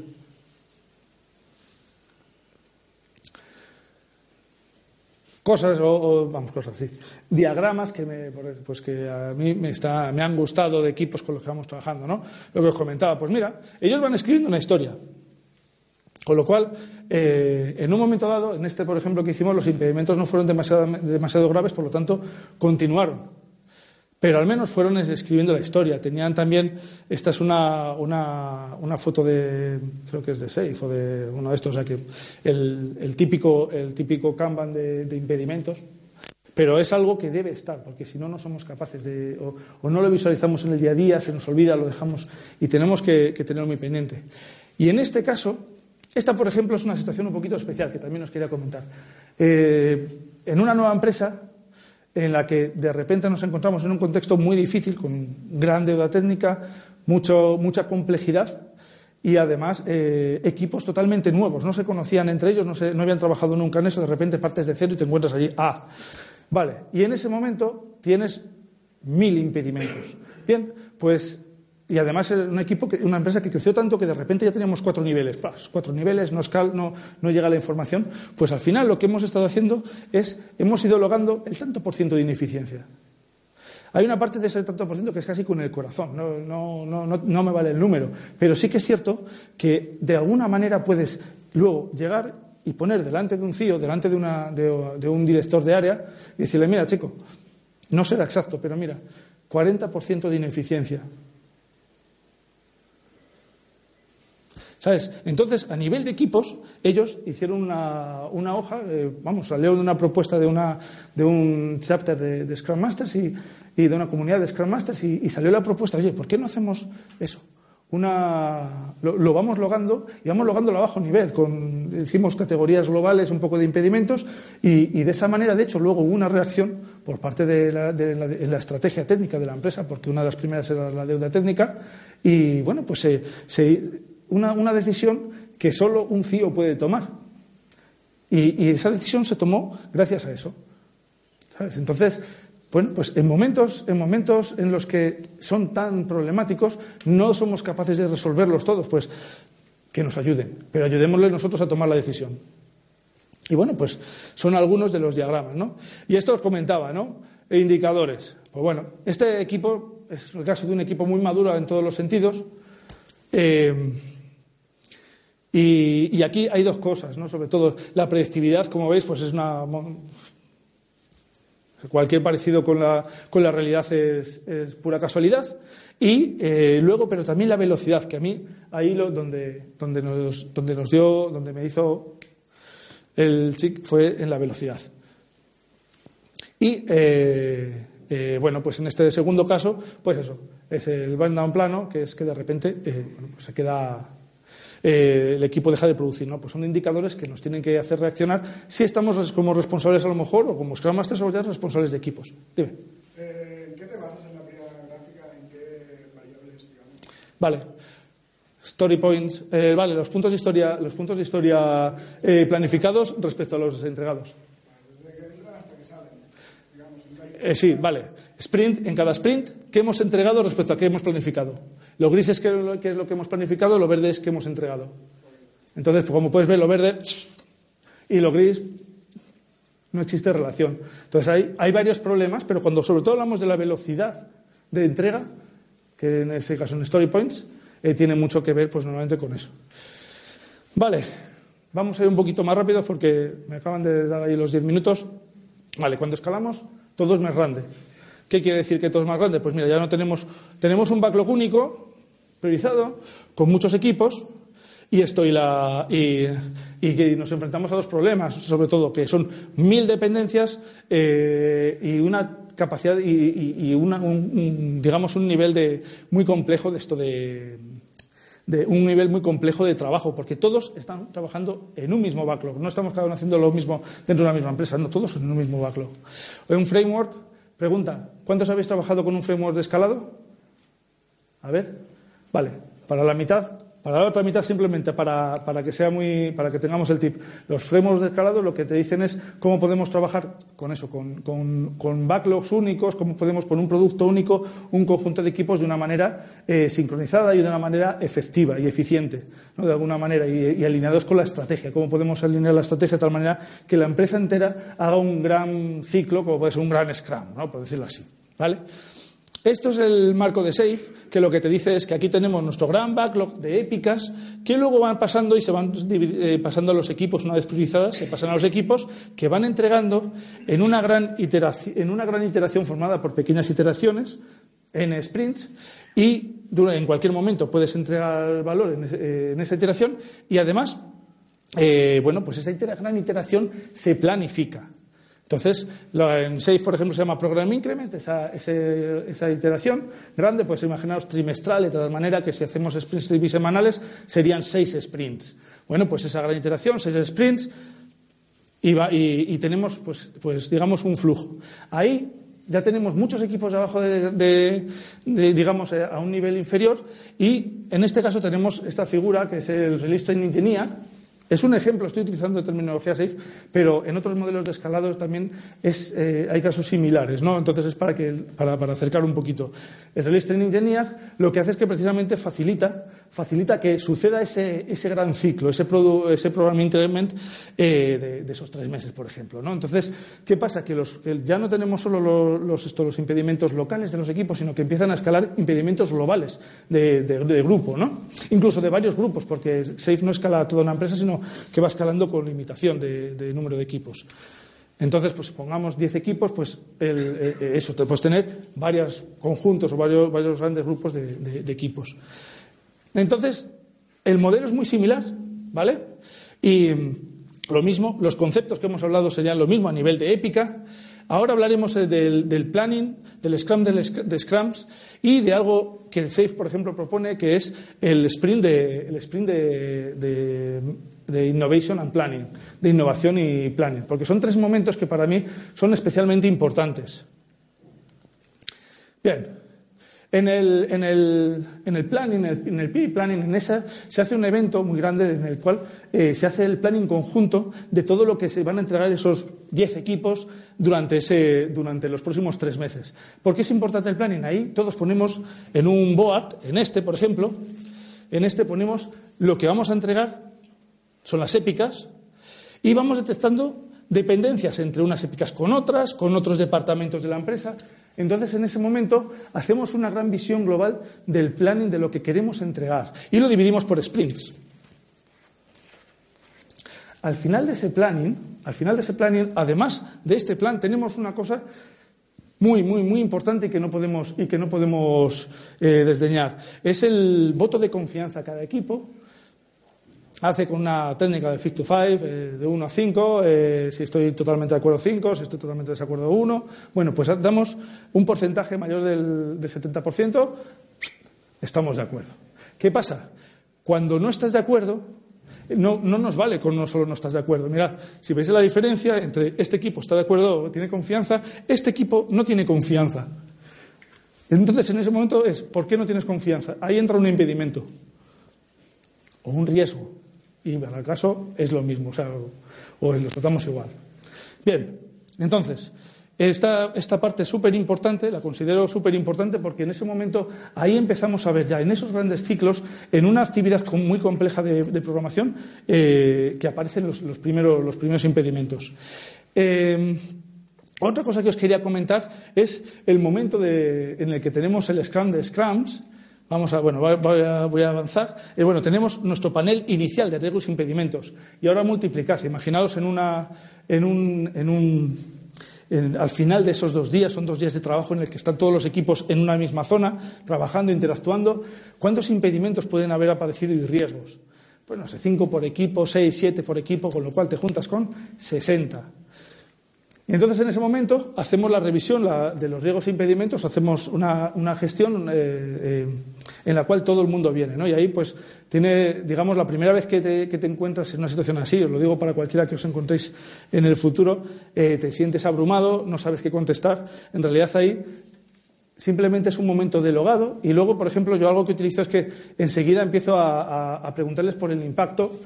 Cosas, o, vamos, cosas así. Diagramas que, me, pues que a mí me, está, me han gustado de equipos con los que vamos trabajando, ¿no? Lo que os comentaba, pues mira, ellos van escribiendo una historia. Con lo cual, eh, en un momento dado, en este, por ejemplo, que hicimos, los impedimentos no fueron demasiado, demasiado graves, por lo tanto, continuaron. Pero al menos fueron escribiendo la historia. Tenían también, esta es una, una, foto de, creo que es de Safe o de uno de estos, o sea que el, típico, el típico Kanban de, impedimentos. Pero es algo que debe estar, porque si no, no somos capaces de, o, no lo visualizamos en el día a día, se nos olvida, lo dejamos y tenemos que, tenerlo muy pendiente. Y en este caso, esta, por ejemplo, es una situación un poquito especial que también os quería comentar. Eh, en una nueva empresa, en la que de repente nos encontramos en un contexto muy difícil, con gran deuda técnica, mucho, mucha complejidad y además eh, equipos totalmente nuevos. No se conocían entre ellos, no, no habían trabajado nunca en eso, de repente partes de cero y te encuentras allí. Ah, vale. Y en ese momento tienes mil impedimentos. Bien, pues y además un equipo, una empresa que creció tanto que de repente ya teníamos cuatro niveles. cuatro niveles, no, no, no, llega la información. Pues al final lo que hemos estado haciendo es, hemos ido logrando el tanto por ciento de ineficiencia. Hay una parte de ese tanto por ciento que es casi con el corazón, no, no, no, no, me vale el número, pero sí que es cierto que de alguna manera puedes luego llegar y poner delante de un CIO, delante de, una, de un director de área, y decirle, mira chico, no será exacto, pero mira, 40% de ineficiencia, ¿Sabes? Entonces, a nivel de equipos, ellos hicieron una, hoja, eh, vamos, salió de una propuesta de, una, de un chapter de, Scrum Masters y, de una comunidad de Scrum Masters y, salió la propuesta, oye, ¿por qué no hacemos eso? Una, lo, vamos logando y vamos logándolo a bajo nivel, con, hicimos categorías globales, un poco de impedimentos y, de esa manera, de hecho, luego hubo una reacción por parte de la, de, la, estrategia técnica de la empresa, porque una de las primeras era la deuda técnica y, bueno, pues se una, una, decisión que solo un CIO puede tomar. Y, esa decisión se tomó gracias a eso. ¿Sabes? Entonces, bueno, pues en momentos, en momentos en los que son tan problemáticos, no somos capaces de resolverlos todos, pues que nos ayuden, pero ayudémosle nosotros a tomar la decisión. Y bueno, pues son algunos de los diagramas, ¿no? Y esto os comentaba, ¿no? E indicadores. Pues bueno, este equipo es el caso de un equipo muy maduro en todos los sentidos. Eh, y, aquí hay dos cosas, ¿no? Sobre todo la predictividad, como veis, pues es una. Cualquier parecido con la, con la realidad es, pura casualidad. Y eh, luego, pero también la velocidad, que a mí ahí lo, donde, donde, nos, donde nos dio, donde me hizo el chic fue en la velocidad. Y eh, eh, bueno, pues en este segundo caso, pues eso, es el down plano, que es que de repente pues se queda eh, el equipo deja de producir. ¿no? Pues son indicadores que nos tienen que hacer reaccionar si estamos como responsables a lo mejor o como Scrum Masters o ya responsables de equipos. Dime. Eh, ¿Qué te basas en la piedra gráfica? ¿En qué variables, digamos? Vale. Story points, eh, vale, los puntos de historia, los puntos de historia eh, planificados respecto a los entregados. Eh, sí, vale. Sprint, en cada sprint, ¿qué hemos entregado respecto a qué hemos planificado? Lo gris es que, es lo que hemos planificado, lo verde es que hemos entregado. Entonces, pues como puedes ver, lo verde y lo gris no existe relación. Entonces, hay, hay varios problemas, pero cuando sobre todo hablamos de la velocidad de entrega, que en ese caso en Story Points, eh, tiene mucho que ver, pues normalmente con eso. Vale, vamos a ir un poquito más rápido porque me acaban de dar ahí los 10 minutos. Vale, cuando escalamos, todo es más grande. ¿Qué quiere decir que todo es más grande? Pues mira, ya no tenemos, tenemos un backlog único, con muchos equipos, y esto y, la, y, que nos enfrentamos a dos problemas, sobre todo, que son mil dependencias eh, y una capacidad y, un, digamos, un nivel de, muy complejo de esto de, de un nivel muy complejo de trabajo, porque todos están trabajando en un mismo backlog. No estamos cada uno haciendo lo mismo dentro de una misma empresa, no, todos en un mismo backlog. Un framework, pregunta, ¿cuántos habéis trabajado con un framework de escalado? A ver, vale, para la mitad, para la otra mitad simplemente para, para, que sea muy, para que tengamos el tip. Los frameworks de escalado lo que te dicen es cómo podemos trabajar con eso, con, con, con backlogs únicos, cómo podemos con un producto único, un conjunto de equipos de una manera eh, sincronizada y de una manera efectiva y eficiente, ¿no? de alguna manera, y, y, alineados con la estrategia. Cómo podemos alinear la estrategia de tal manera que la empresa entera haga un gran ciclo, como puede ser un gran Scrum, ¿no? por decirlo así. ¿Vale? Esto es el marco de SAFE, que lo que te dice es que aquí tenemos nuestro gran backlog de épicas que luego van pasando y se van eh, pasando a los equipos, una vez priorizadas, se pasan a los equipos que van entregando en una gran iteración, en una gran iteración formada por pequeñas iteraciones, en sprints, y en cualquier momento puedes entregar valor en, en esa iteración y además, eh, bueno, pues esa gran iteración se planifica. Entonces, en SAFE, por ejemplo, se llama Program Increment, esa, ese, esa iteración grande, pues imaginaos trimestral, de tal manera que si hacemos sprints bisemanales serían seis sprints. Bueno, pues esa gran iteración, seis sprints, y, va, y, tenemos, pues, pues, digamos, un flujo. Ahí ya tenemos muchos equipos abajo de, de, digamos, a un nivel inferior, y en este caso tenemos esta figura que es el Release Training Engineer, es un ejemplo, estoy utilizando terminología SAFE, pero en otros modelos de escalado también es, eh, hay casos similares, ¿no? Entonces es para, que, para, acercar un poquito. El Release Training Engineer lo que hace es que precisamente facilita, que suceda ese, ese gran ciclo, ese, produ, ese eh, de, esos tres meses, por ejemplo, ¿no? Entonces, ¿qué pasa? Que, los, que ya no tenemos solo los, impedimentos locales de los equipos, sino que empiezan a escalar impedimentos globales de grupo, ¿no? Incluso de varios grupos, porque SAFE no escala a toda una empresa, sino que va escalando con limitación de, número de equipos. Entonces, pues pongamos 10 equipos, pues eh, eso, te puedes tener varios conjuntos o varios, varios grandes grupos de, equipos. Entonces, El modelo es muy similar, ¿vale? Y lo mismo, los conceptos que hemos hablado serían lo mismo a nivel de épica. Ahora hablaremos del, planning, del Scrum de Scrums y de algo que el SAFE, por ejemplo, propone, que es el sprint de, el sprint de, de Innovation and Planning, de innovación y planning, porque son tres momentos que para mí son especialmente importantes. Bien, en el, en el, en el planning, en el, PI planning, en esa, se hace un evento muy grande en el cual eh, se hace el planning conjunto de todo lo que se van a entregar esos 10 equipos durante, ese, durante los próximos tres meses. ¿Por qué es importante el planning? Ahí todos ponemos en un board, en este, por ejemplo, en este ponemos lo que vamos a entregar, son las épicas, y vamos detectando dependencias entre unas épicas con otras, con otros departamentos de la empresa. Entonces, en ese momento, hacemos una gran visión global del planning de lo que queremos entregar y lo dividimos por sprints. Al final de ese planning, al final de ese planning, además de este plan, tenemos una cosa muy, muy, muy importante y que no podemos, y que no podemos eh, desdeñar. Es el voto de confianza a cada equipo hace con una técnica de 5 to 5, eh, de 1 a 5, eh, si estoy totalmente de acuerdo 5, si estoy totalmente de desacuerdo 1. Bueno, pues damos un porcentaje mayor del, 70%, estamos de acuerdo. ¿Qué pasa? Cuando no estás de acuerdo, no, no, nos vale con no solo no estás de acuerdo. Mirad, si veis la diferencia entre este equipo está de acuerdo, tiene confianza, este equipo no tiene confianza. Entonces, en ese momento es, ¿por qué no tienes confianza? Ahí entra un impedimento o un riesgo. Y en el caso es lo mismo, o sea, o, lo tratamos igual. Bien, entonces, esta, esta parte súper importante, la considero súper importante porque en ese momento ahí empezamos a ver ya en esos grandes ciclos, en una actividad muy compleja de, programación, eh, que aparecen los, primeros, los primeros impedimentos. Eh, otra cosa que os quería comentar es el momento en el que tenemos el Scrum de Scrums, Vamos a, bueno, voy a, avanzar. Eh, bueno, tenemos nuestro panel inicial de riesgos e impedimentos. Y ahora multiplicarse. Imaginaos en una, en un, en un, al final de esos dos días, son dos días de trabajo en el que están todos los equipos en una misma zona, trabajando, interactuando. ¿Cuántos impedimentos pueden haber aparecido y riesgos? Pues no sé, cinco por equipo, seis, siete por equipo, con lo cual te juntas con 60. Y entonces en ese momento hacemos la revisión de los riesgos e impedimentos, hacemos una, gestión eh, eh, en la cual todo el mundo viene. ¿no? Y ahí, pues, tiene, digamos, la primera vez que te, encuentras en una situación así, os lo digo para cualquiera que os encontréis en el futuro, eh, te sientes abrumado, no sabes qué contestar. En realidad ahí simplemente es un momento de logado y luego, por ejemplo, yo algo que utilizo es que enseguida empiezo a, preguntarles por el impacto,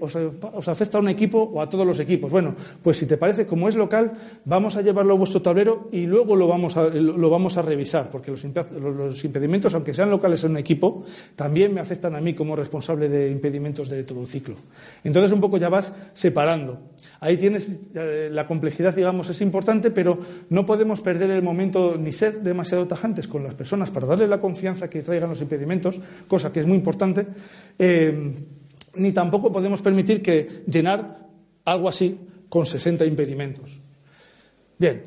¿os, afecta a un equipo o a todos los equipos? Bueno, pues si te parece, como es local, vamos a llevarlo a vuestro tablero y luego lo vamos a, lo vamos a revisar, porque los, los impedimentos, aunque sean locales en un equipo, también me afectan a mí como responsable de impedimentos de todo el ciclo. Entonces, un poco ya vas separando. Ahí tienes eh, la complejidad, digamos, es importante, pero no podemos perder el momento ni ser demasiado con las personas para darles la confianza que traigan los impedimentos, cosa que es muy importante, eh, ni tampoco podemos permitir que llenar algo así con 60 impedimentos. Bien,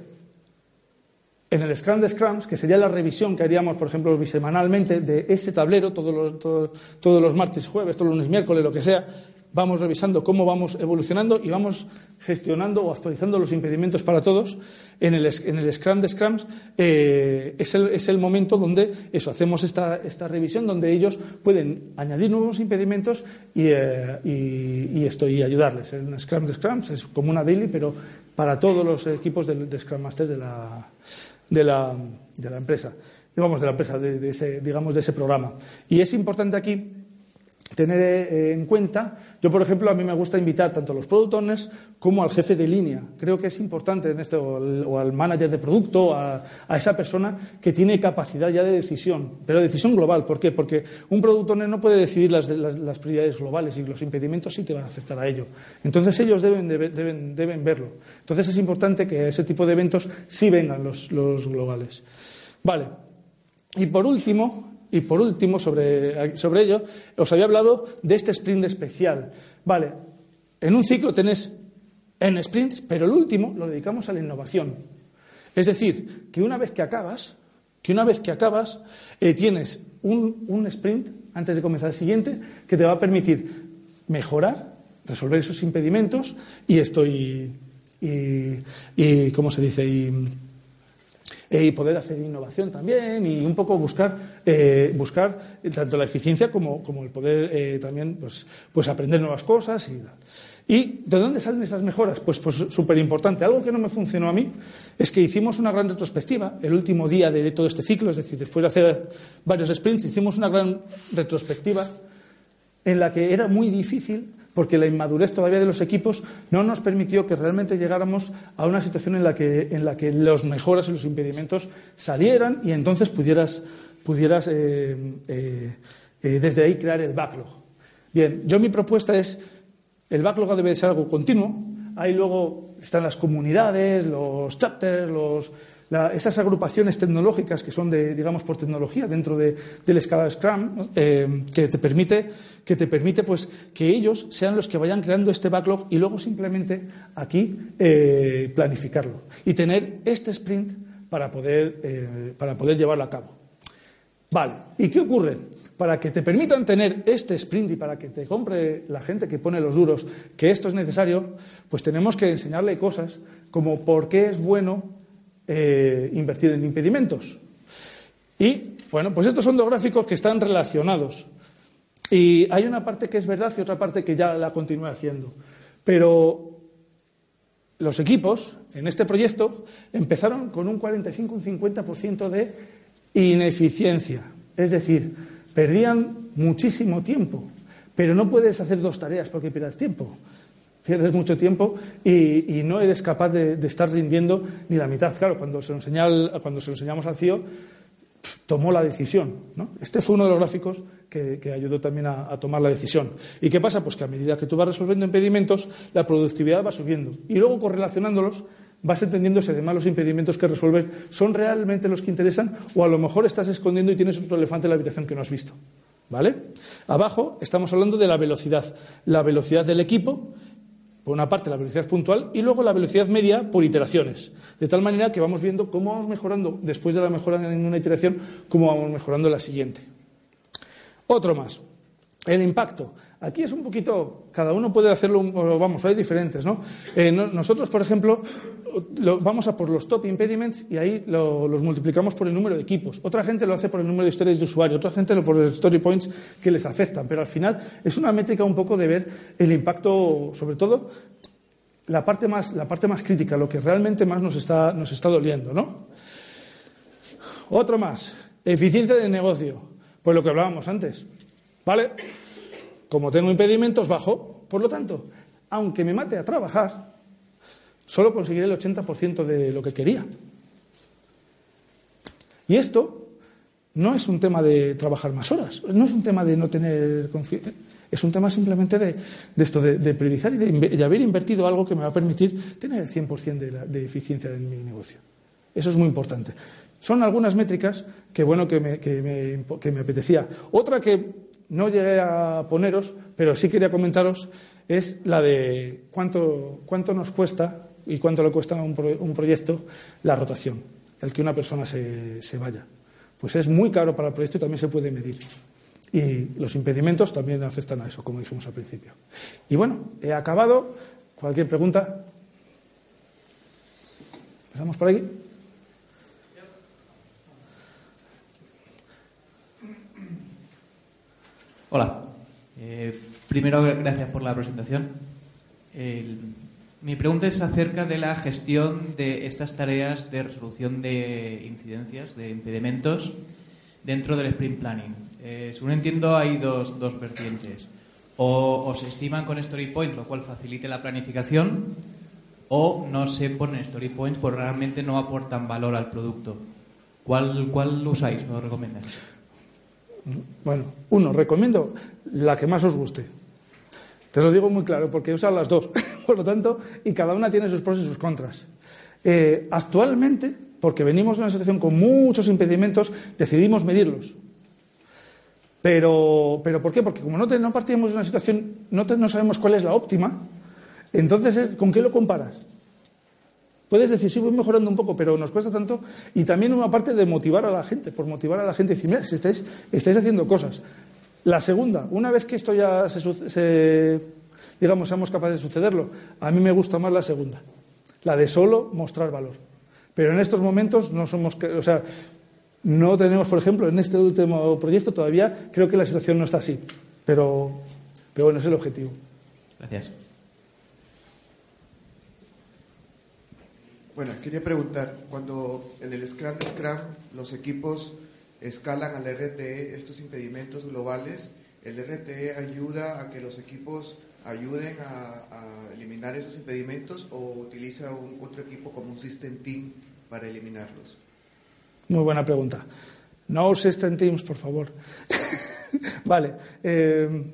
en el Scrum de Scrums, que sería la revisión que haríamos, por ejemplo, bisemanalmente de ese tablero, todos los, todos los martes, jueves, todos los lunes, miércoles, lo que sea, vamos revisando cómo vamos evolucionando y vamos gestionando o actualizando los impedimentos para todos. En el, en el Scrum de Scrums eh, es, el, es, el, momento donde eso, hacemos esta, esta, revisión donde ellos pueden añadir nuevos impedimentos y, eh, y, esto, y ayudarles. En Scrum de Scrums es como una daily, pero para todos los equipos de, Scrum Masters de la, de la, de la empresa, digamos, de la empresa, de, ese, digamos, de ese programa. Y es importante aquí tener eh, en cuenta. Yo, por ejemplo, a mí me gusta invitar tanto a los product owners como al jefe de línea. Creo que es importante en esto, o al, manager de producto, a, esa persona que tiene capacidad ya de decisión, pero decisión global. ¿Por qué? Porque un product no puede decidir las, las, prioridades globales y los impedimentos sí te van a afectar a ello. Entonces ellos deben, deben, deben verlo. Entonces es importante que ese tipo de eventos sí vengan los, los globales. Vale. Y por último, y por último, sobre, sobre ello, os había hablado de este sprint especial. Vale, en un ciclo tenés en sprints, pero el último lo dedicamos a la innovación. Es decir, que una vez que acabas, que una vez que acabas eh, tienes un, un sprint antes de comenzar el siguiente que te va a permitir mejorar, resolver esos impedimentos y estoy y, y ¿cómo se dice? Y, eh, y poder hacer innovación también y un poco buscar, eh, buscar tanto la eficiencia como, como el poder eh, también pues, pues aprender nuevas cosas y. ¿Y de dónde salen esas mejoras? Pues súper pues, importante. Algo que no me funcionó a mí es que hicimos una gran retrospectiva el último día de, de, todo este ciclo, es decir, después de hacer varios sprints, hicimos una gran retrospectiva en la que era muy difícil porque la inmadurez todavía de los equipos no nos permitió que realmente llegáramos a una situación en la que, en la que los mejoras y los impedimentos salieran y entonces pudieras, pudieras eh, eh, eh, desde ahí crear el backlog. Bien, yo mi propuesta es, el backlog debe de ser algo continuo, ahí luego están las comunidades, los chapters, los, la, esas agrupaciones tecnológicas que son de, digamos, por tecnología dentro de, del escala Scrum, eh, que te permite, que, te permite pues, que ellos sean los que vayan creando este backlog y luego simplemente aquí eh, planificarlo y tener este sprint para poder, eh, para poder llevarlo a cabo. Vale, ¿y qué ocurre? Para que te permitan tener este sprint y para que te compre la gente que pone los duros que esto es necesario, pues tenemos que enseñarle cosas como por qué es bueno eh, invertir en impedimentos. Y, bueno, pues estos son dos gráficos que están relacionados. Y hay una parte que es verdad y otra parte que ya la continúe haciendo. Pero los equipos en este proyecto empezaron con un 45, un 50% de ineficiencia. Es decir, perdían muchísimo tiempo. Pero no puedes hacer dos tareas porque pierdas tiempo pierdes mucho tiempo y, no eres capaz de, estar rindiendo ni la mitad. Claro, cuando se lo, cuando se lo enseñamos al CIO, tomó la decisión. Este fue uno de los gráficos que, ayudó también a, tomar la decisión. ¿Y qué pasa? Pues que a medida que tú vas resolviendo impedimentos, la productividad va subiendo. Y luego, correlacionándolos, vas entendiendo si además los impedimentos que resuelves son realmente los que interesan o a lo mejor estás escondiendo y tienes otro elefante en la habitación que no has visto. ¿Vale? Abajo estamos hablando de la velocidad. La velocidad del equipo por una parte la velocidad puntual y luego la velocidad media por iteraciones. De tal manera que vamos viendo cómo vamos mejorando después de la mejora en una iteración, cómo vamos mejorando la siguiente. Otro más. El impacto. Aquí es un poquito, cada uno puede hacerlo, vamos, hay diferentes, ¿no? Eh, nosotros, por ejemplo, vamos a por los top impediments y ahí los multiplicamos por el número de equipos. Otra gente lo hace por el número de historias de usuario, otra gente lo por los story points que les afectan, pero al final es una métrica un poco de ver el impacto, sobre todo la parte más, la parte más crítica, lo que realmente más nos está, nos está doliendo, ¿no? Otro más, eficiencia de negocio, pues lo que hablábamos antes, ¿vale? Como tengo impedimentos, bajo. Por lo tanto, aunque me mate a trabajar, solo conseguiré el 80% de lo que quería. Y esto no es un tema de trabajar más horas, no es un tema de no tener confianza, es un tema simplemente de, esto, de, priorizar y de, haber invertido algo que me va a permitir tener el 100% de, de eficiencia en mi negocio. Eso es muy importante. Son algunas métricas que, bueno, que me, que me, que me apetecía. Otra que no llegué a poneros, pero sí quería comentaros, es la de cuánto, cuánto nos cuesta y cuánto le cuesta a un, un, proyecto la rotación, el que una persona se, se vaya. Pues es muy caro para el proyecto y también se puede medir. Y los impedimentos también afectan a eso, como dijimos al principio. Y bueno, he acabado. Cualquier pregunta. Empezamos por aquí. Hola. Eh, primero, gracias por la presentación. mi pregunta es acerca de la gestión de estas tareas de resolución de incidencias, de impedimentos, dentro del sprint planning. Eh, según entiendo, hay dos, dos vertientes. O, se estiman con story points, lo cual facilite la planificación, o no se ponen story points porque realmente no aportan valor al producto. ¿Cuál, cuál usáis o recomendáis? Bueno, uno, recomiendo la que más os guste. Te lo digo muy claro, porque usan las dos, por lo tanto, y cada una tiene sus pros y sus contras. Eh, actualmente, porque venimos de una situación con muchos impedimentos, decidimos medirlos. Pero, pero ¿por qué? Porque como no, no partimos de una situación, no, no sabemos cuál es la óptima, entonces, ¿con qué lo comparas? Puedes decir, sí, voy mejorando un poco, pero nos cuesta tanto. Y también una parte de motivar a la gente, por motivar a la gente y decir, mira, si estáis, estáis haciendo cosas. La segunda, una vez que esto ya se, se, digamos, seamos capaces de sucederlo, a mí me gusta más la segunda, la de solo mostrar valor. Pero en estos momentos no somos, o sea, no tenemos, por ejemplo, en este último proyecto todavía creo que la situación no está así. Pero, pero bueno, es el objetivo. Gracias. Bueno, quería preguntar, cuando en el Scrum de Scrum los equipos escalan al RTE estos impedimentos globales, ¿el RTE ayuda a que los equipos ayuden a, eliminar esos impedimentos o utiliza un, otro equipo como un System Team para eliminarlos? Muy buena pregunta. No System Teams, por favor. vale. Eh,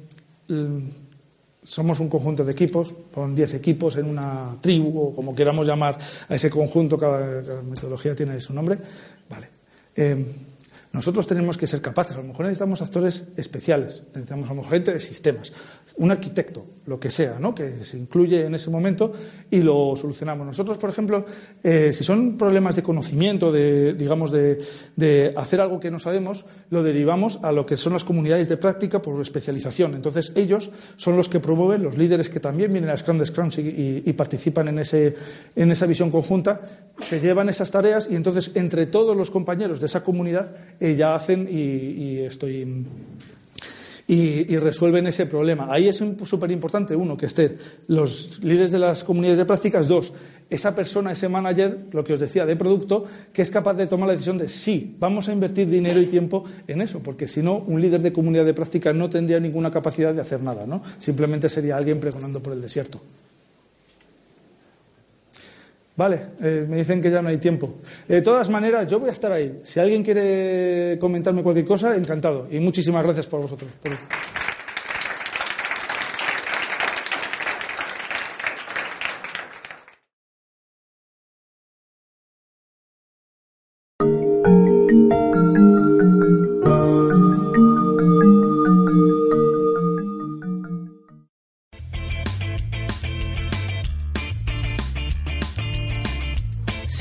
somos un conjunto de equipos, con 10 equipos en una tribu, o como queramos llamar a ese conjunto, cada, metodología tiene su nombre. Vale. Eh, nosotros tenemos que ser capaces, a lo mejor necesitamos actores especiales, necesitamos a lo mejor gente de sistemas, un arquitecto, lo que sea, ¿no? que se incluye en ese momento y lo solucionamos. Nosotros, por ejemplo, eh, si son problemas de conocimiento, de, digamos, de, hacer algo que no sabemos, lo derivamos a lo que son las comunidades de práctica por especialización. Entonces, ellos son los que promueven, los líderes que también vienen a Scrum de Scrum y, participan en, ese, en esa visión conjunta, se llevan esas tareas y entonces, entre todos los compañeros de esa comunidad, eh, ya hacen y estoy y, resuelven ese problema. Ahí es súper importante, uno, que estén los líderes de las comunidades de prácticas, dos, esa persona, ese manager, lo que os decía, de producto, que es capaz de tomar la decisión de sí, vamos a invertir dinero y tiempo en eso, porque si no, un líder de comunidad de prácticas no tendría ninguna capacidad de hacer nada, ¿no? Simplemente sería alguien pregonando por el desierto. Vale, eh, me dicen que ya no hay tiempo. De todas maneras, yo voy a estar ahí. Si alguien quiere comentarme cualquier cosa, encantado. Y muchísimas gracias por vosotros.